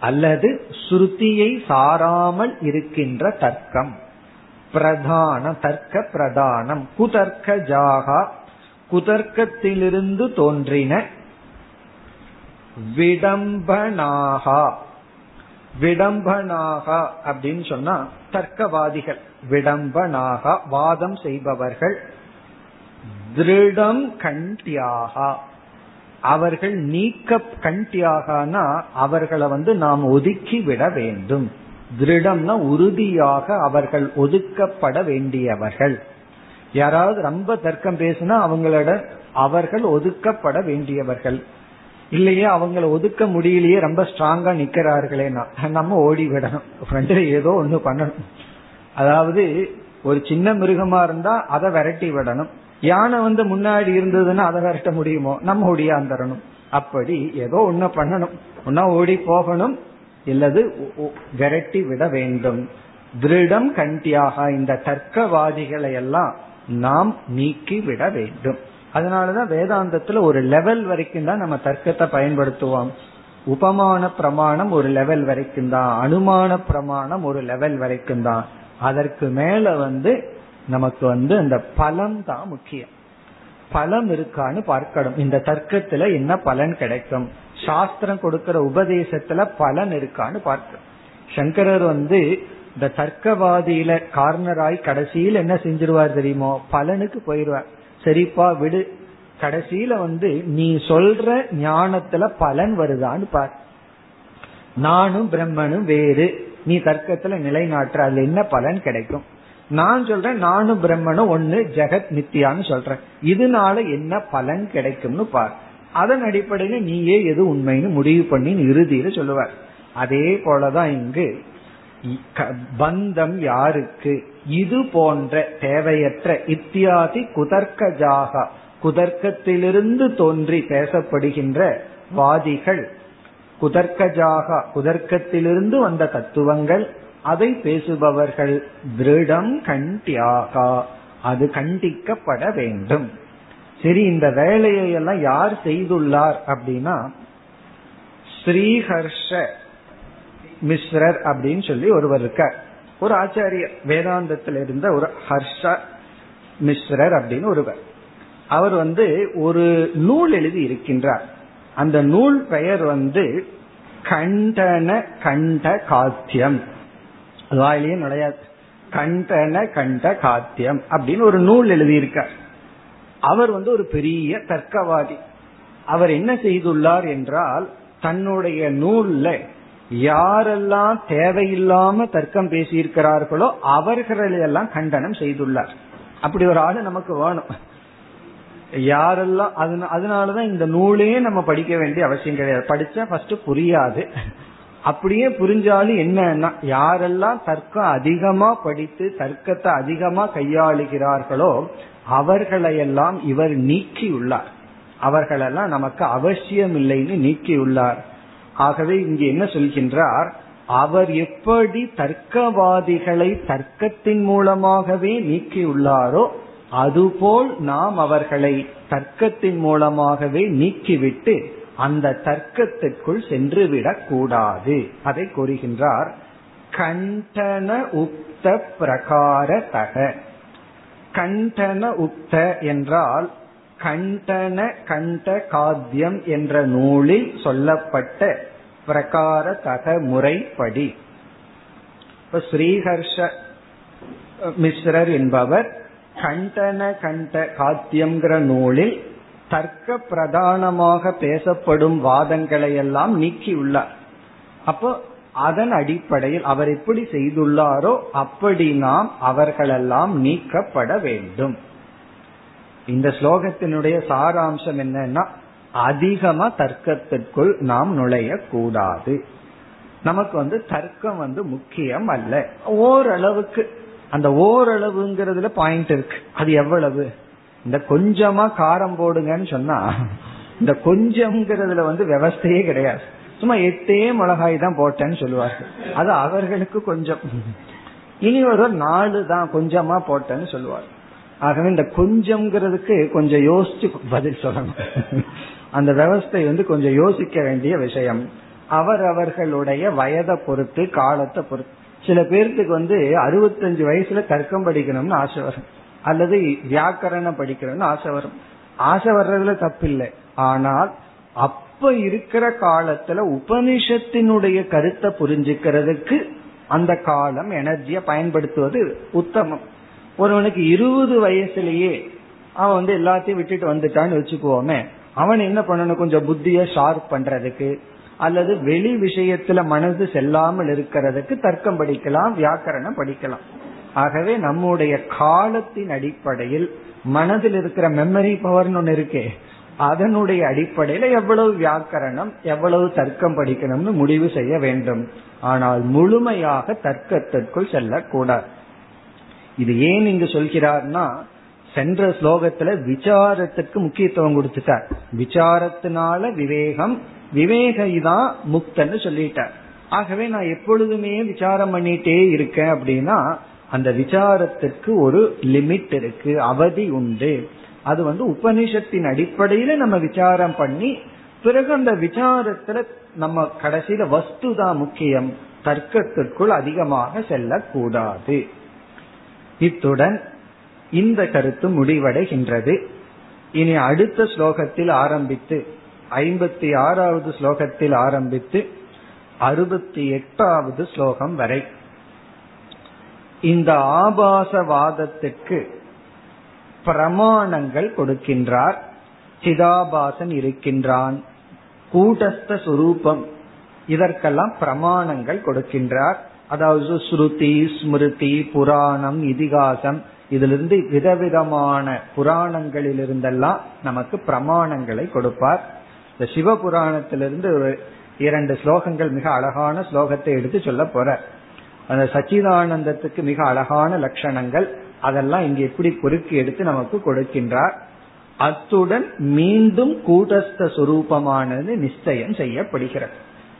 அல்லது ஸ்ருதியை சாராமல் இருக்கின்ற தர்க்கம். பிரதான தர்க்க பிரதானம். குதர்க்க ஜாகா. குதர்க்கத்திலிருந்து தோன்றின விடம்பனாகா. விடம்பனாகா அப்படின்னு சொன்னா தர்க்கவாதிகள். விடம்பனாகா வாதம் செய்பவர்கள் திருடம் கண்டியாகா. அவர்கள் நீக்க கண்டியாகனா அவர்களை வந்து நாம் ஒதுக்கி விட வேண்டும். திருடம்னா உறுதியாக அவர்கள் ஒதுக்கப்பட வேண்டியவர்கள். யாராவது ரொம்ப தர்க்கம் பேசினா அவங்களோட அவர்கள் ஒதுக்கப்பட வேண்டியவர்கள். இல்லையே அவங்கள ஒதுக்க முடியலையே ரொம்ப ஸ்ட்ராங்கா நிக்கிறார்களேனா நம்ம ஓடி விடணும். ஃப்ரெண்டு ஏதோ ஒண்ணு பண்ணணும். அதாவது ஒரு சின்ன மிருகமா இருந்தா அதை விரட்டி விடணும். யானை வந்து முன்னாடி இருந்ததுன்னா அதை விரட்ட முடியுமோ? நம்ம ஓடியாந்துடணும் அப்படி ஏதோ ஒன்ன பண்ணணும். ஒன்னா ஓடி போகணும். இல்லது விரட்டி விட வேண்டும். திருடம் கண்டியாக இந்த தர்க்கவாதிகளை எல்லாம் நாம் நீக்கி விட வேண்டும். அதனாலதான் வேதாந்தத்துல ஒரு லெவல் வரைக்கும் தான் நம்ம தர்க்கத்தை பயன்படுத்துவோம். உபமான பிரமாணம் ஒரு லெவல் வரைக்கும் தான். அனுமான பிரமாணம் ஒரு லெவல் வரைக்கும் தான். அதற்கு மேல வந்து நமக்கு வந்து அந்த பலம் தான் முக்கியம். பலம் இருக்கான்னு பார்க்கணும். இந்த தர்க்கத்துல என்ன பலன் கிடைக்கும்? சாஸ்திரம் கொடுக்கிற உபதேசத்துல பலன் இருக்கான்னு பார்க்கணும். சங்கரர் வந்து இந்த தர்க்கவாதியில கார்னராய் கடைசியில் என்ன செஞ்சிருவார் தெரியுமோ? பலனுக்கு போயிருவார். சரிப்பா விடு. கடைசியில வந்து நீ சொல்ற ஞானத்துல பலன் வருதான்னு பார். நானும் பிரம்மனும் வேறு. நீ தர்க்கத்துல நிலைநாட்டுற. அதுல என்ன பலன் கிடைக்கும்? நான் சொல்றேன் நானும் பிரம்மனும் ஒன்னு ஜெகத் நித்தியான்னு சொல்றேன். இதனால என்ன பலன் கிடைக்கும்னு பார். அதன் அடிப்படையில நீயே எது உண்மைன்னு முடிவு பண்ணி இறுதியில சொல்லுவார். அதே போலதான் இங்கு பந்தம் யாருக்கு? இது போன்ற தேவையற்ற இத்தியாதி குதர்க்க ஜாகா குதர்க்கத்திலிருந்து தோன்றி பேசப்படுகின்ற வாதிகள். குதர்க்கஜாகா குதர்க்கத்திலிருந்து வந்த தத்துவங்கள் அதை பேசுபவர்கள் திருடம் கண்டியாகா அது கண்டிக்கப்பட வேண்டும். சரி இந்த வேலையை எல்லாம் யார் செய்துள்ளார் அப்படின்னா ஸ்ரீஹர்ஷ மிஸ்ரர் அப்படின்னு சொல்லி ஒருவர் இருக்கார். ஒரு ஆச்சாரியர் வேதாந்தத்தில் இருந்த ஒரு ஹர்ஷ மிஸ்ரர் அப்படின்னு ஒருவர். அவர் வந்து ஒரு நூல் எழுதி இருக்கின்றார். அந்த நூல் பெயர் வந்து கண்டன கண்ட காத்தியம். வாயிலேயே நுழையாது. கண்டன கண்ட காத்தியம் அப்படின்னு ஒரு நூல் எழுதியிருக்கார். அவர் வந்து ஒரு பெரிய தர்க்கவாதி. அவர் என்ன செய்துள்ளார் என்றால் தன்னுடைய நூல்ல யாரெல்லாம் தேவையில்லாம தர்க்கம் பேசியிருக்கிறார்களோ அவர்களையெல்லாம் கண்டனம் செய்துள்ளார். அப்படி ஒரு ஆளு நமக்கு வேணும். யாரெல்லாம் அதனாலதான் இந்த நூலே நம்ம படிக்க வேண்டிய அவசியம் கிடையாது. படிச்சா ஃபர்ஸ்ட் புரியாது. அப்படியே புரிஞ்சாலும் என்னன்னா யாரெல்லாம் தர்க்கம் அதிகமா படித்து தர்க்கத்தை அதிகமா கையாளுகிறார்களோ அவர்களையெல்லாம் இவர் நீக்கியுள்ளார். அவர்களெல்லாம் நமக்கு அவசியம் இல்லைன்னு நீக்கியுள்ளார். ஆகவே இங்கு என்ன சொல்கின்றார்? அவர் எப்படி தர்க்கவாதிகளை தர்க்கத்தின் மூலமாகவே நீக்கியுள்ளாரோ அதுபோல் நாம் அவர்களை தர்க்கத்தின் மூலமாகவே நீக்கிவிட்டு அந்த தர்க்கத்திற்குள் சென்று கூடாது. அதை கூறுகின்றார் கண்டன உக்த பிரகார தக கண்டன உக்த என்றால் கண்டன கண்ட காத்தியம் என்ற நூலில் சொல்லப்பட்ட பிரகார தக முறைப்படி. இப்ப ஸ்ரீஹர்ஷ மிஸ்ரர் என்பவர் கண்டன கண்ட காத்தியம்ங்கிற நூலில் தர்க்க பிரதானமாக பேசப்படும் வாதங்களை எல்லாம் நீக்கியுள்ளார். அப்போ அதன் அடிப்படையில் அவர் எப்படி செய்துள்ளாரோ அப்படி நாம் அவர்களெல்லாம் நீக்கப்பட வேண்டும். இந்த ஸ்லோகத்தினுடைய சாராம்சம் என்னன்னா அதிகமா தர்க்கத்திற்குள் நாம் நுழைய கூடாது நமக்கு வந்து தர்க்கம் வந்து முக்கியம் அல்ல. ஓரளவுக்கு அந்த ஓரளவுங்கிறதுல பாயிண்ட் இருக்கு. அது எவ்வளவு? இந்த கொஞ்சமா காரம் போடுங்கன்னு சொன்னா இந்த கொஞ்சம்ங்கிறதுல வந்து விவஸ்தையே கிடையாது. சும்மா எட்டே மிளகாய் தான் போட்டேன்னு சொல்லுவாங்க அது அவர்களுக்கு கொஞ்சம். இனி ஒரு நாலு தான் கொஞ்சமா போட்டேன்னு சொல்லுவார் ஆகவே இந்த கொஞ்சம்ங்கிறதுக்கு கொஞ்சம் யோசிச்சு பதில் சொல்லணும். அந்த விவஸ்தை வந்து கொஞ்சம் யோசிக்க வேண்டிய விஷயம். அவர் அவர்களுடைய வயதை பொறுத்து காலத்தை பொறுத்து. சில பேர்த்துக்கு வந்து அறுபத்தஞ்சு வயசுல தர்க்கம் படிக்கணும்னு ஆசை வரும். அல்லது வியாக்கரணம் படிக்கணும்னு ஆசை வரும். ஆசை வர்றதுல தப்பில்லை. ஆனால் அப்ப இருக்கிற காலத்துல உபனிஷத்தினுடைய கருத்தை புரிஞ்சுக்கிறதுக்கு அந்த காலம் எனர்ஜியை பயன்படுத்துவது உத்தமம். ஒருவனுக்கு இருபது வயசுலயே அவன் வந்து எல்லாத்தையும் விட்டுட்டு வந்துட்டான்னு வச்சுக்குவோமே. அவன் என்ன பண்ணணும்? கொஞ்சம் புத்திய ஷார்ப் பண்றதுக்கு அல்லது வெளி விஷயத்துல மனது செல்லாமல் இருக்கிறதுக்கு தர்க்கம் படிக்கலாம் வியாக்கரணம் படிக்கலாம். ஆகவே நம்முடைய காலத்தின் அடிப்படையில் மனதில் இருக்கிற மெமரி பவர்னு ஒன்று இருக்கே அதனுடைய அடிப்படையில எவ்வளவு வியாக்கரணம் எவ்வளவு தர்க்கம் படிக்கணும்னு முடிவு செய்ய வேண்டும். ஆனால் முழுமையாக தர்க்கத்திற்குள் செல்லக்கூடாது. இது ஏன் இங்கு சொல்கிறார்னா சென்ற ஸ்லோகத்துல விசாரத்துக்கு முக்கியத்துவம் கொடுத்துட்டார். விசாரத்தினால விவேகம் விவேகை தான் முக்தன்னு சொல்லிட்டார். ஆகவே நான் எப்பொழுதுமே விசாரம் பண்ணிட்டே இருக்கேன் அப்படின்னா அந்த விசாரத்துக்கு ஒரு லிமிட் இருக்கு அவதி உண்டு. அது வந்து உபனிஷத்தின் அடிப்படையில நம்ம விசாரம் பண்ணி பிறகு அந்த விசாரத்துல நம்ம கடைசியில வஸ்து தான் முக்கியம். தர்க்கத்திற்குள் அதிகமாக செல்லக்கூடாது. இத்துடன் இந்த கருத்து முடிவடைகின்றது. இனி அடுத்த ஸ்லோகத்தில் ஆரம்பித்து ஐம்பத்தி ஆறாவது ஸ்லோகத்தில் ஆரம்பித்து அறுபத்தி எட்டாவது ஸ்லோகம் வரை. இந்த ஆபாசவாதத்துக்கு பிரமாணங்கள் கொடுக்கின்றார். சிதாபாசன் இருக்கின்றான். கூட்டஸ்த சுரூபம். இதற்கெல்லாம் பிரமாணங்கள் கொடுக்கின்றார். அதாவது ஸ்ருதி ஸ்மிருதி புராணம் இதிகாசம் இதிலிருந்து விதவிதமான புராணங்களிலிருந்தெல்லாம் நமக்கு பிரமாணங்களை கொடுப்பார். இந்த சிவ புராணத்திலிருந்து ஒரு இரண்டு ஸ்லோகங்கள் மிக அழகான ஸ்லோகத்தை எடுத்து சொல்ல போற அந்த சச்சிதானந்தத்துக்கு மிக அழகான லட்சணங்கள் அதெல்லாம் இங்கு எப்படி பொறுக்கி எடுத்து நமக்கு கொடுக்கின்றார். அத்துடன் மீண்டும் கூட்டஸ்த சுரூபமானது நிச்சயம் செய்யப்படுகிறது.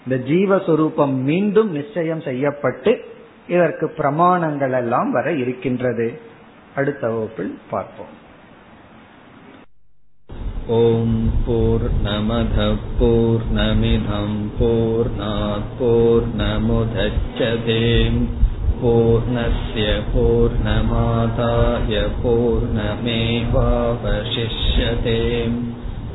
இந்த ஜீவஸ்வரூபம் மீண்டும் நிச்சயம் செய்யப்பட்டு இதற்கு பிரமாணங்கள் எல்லாம் வர இருக்கின்றது அடுத்த வகுப்பில் பார்ப்போம் ॐ पूर्णमधः पूर्णमिधं पूर्णात् पूर्णस्य पूर्णमादाय पूर्णमेवावशिष्यते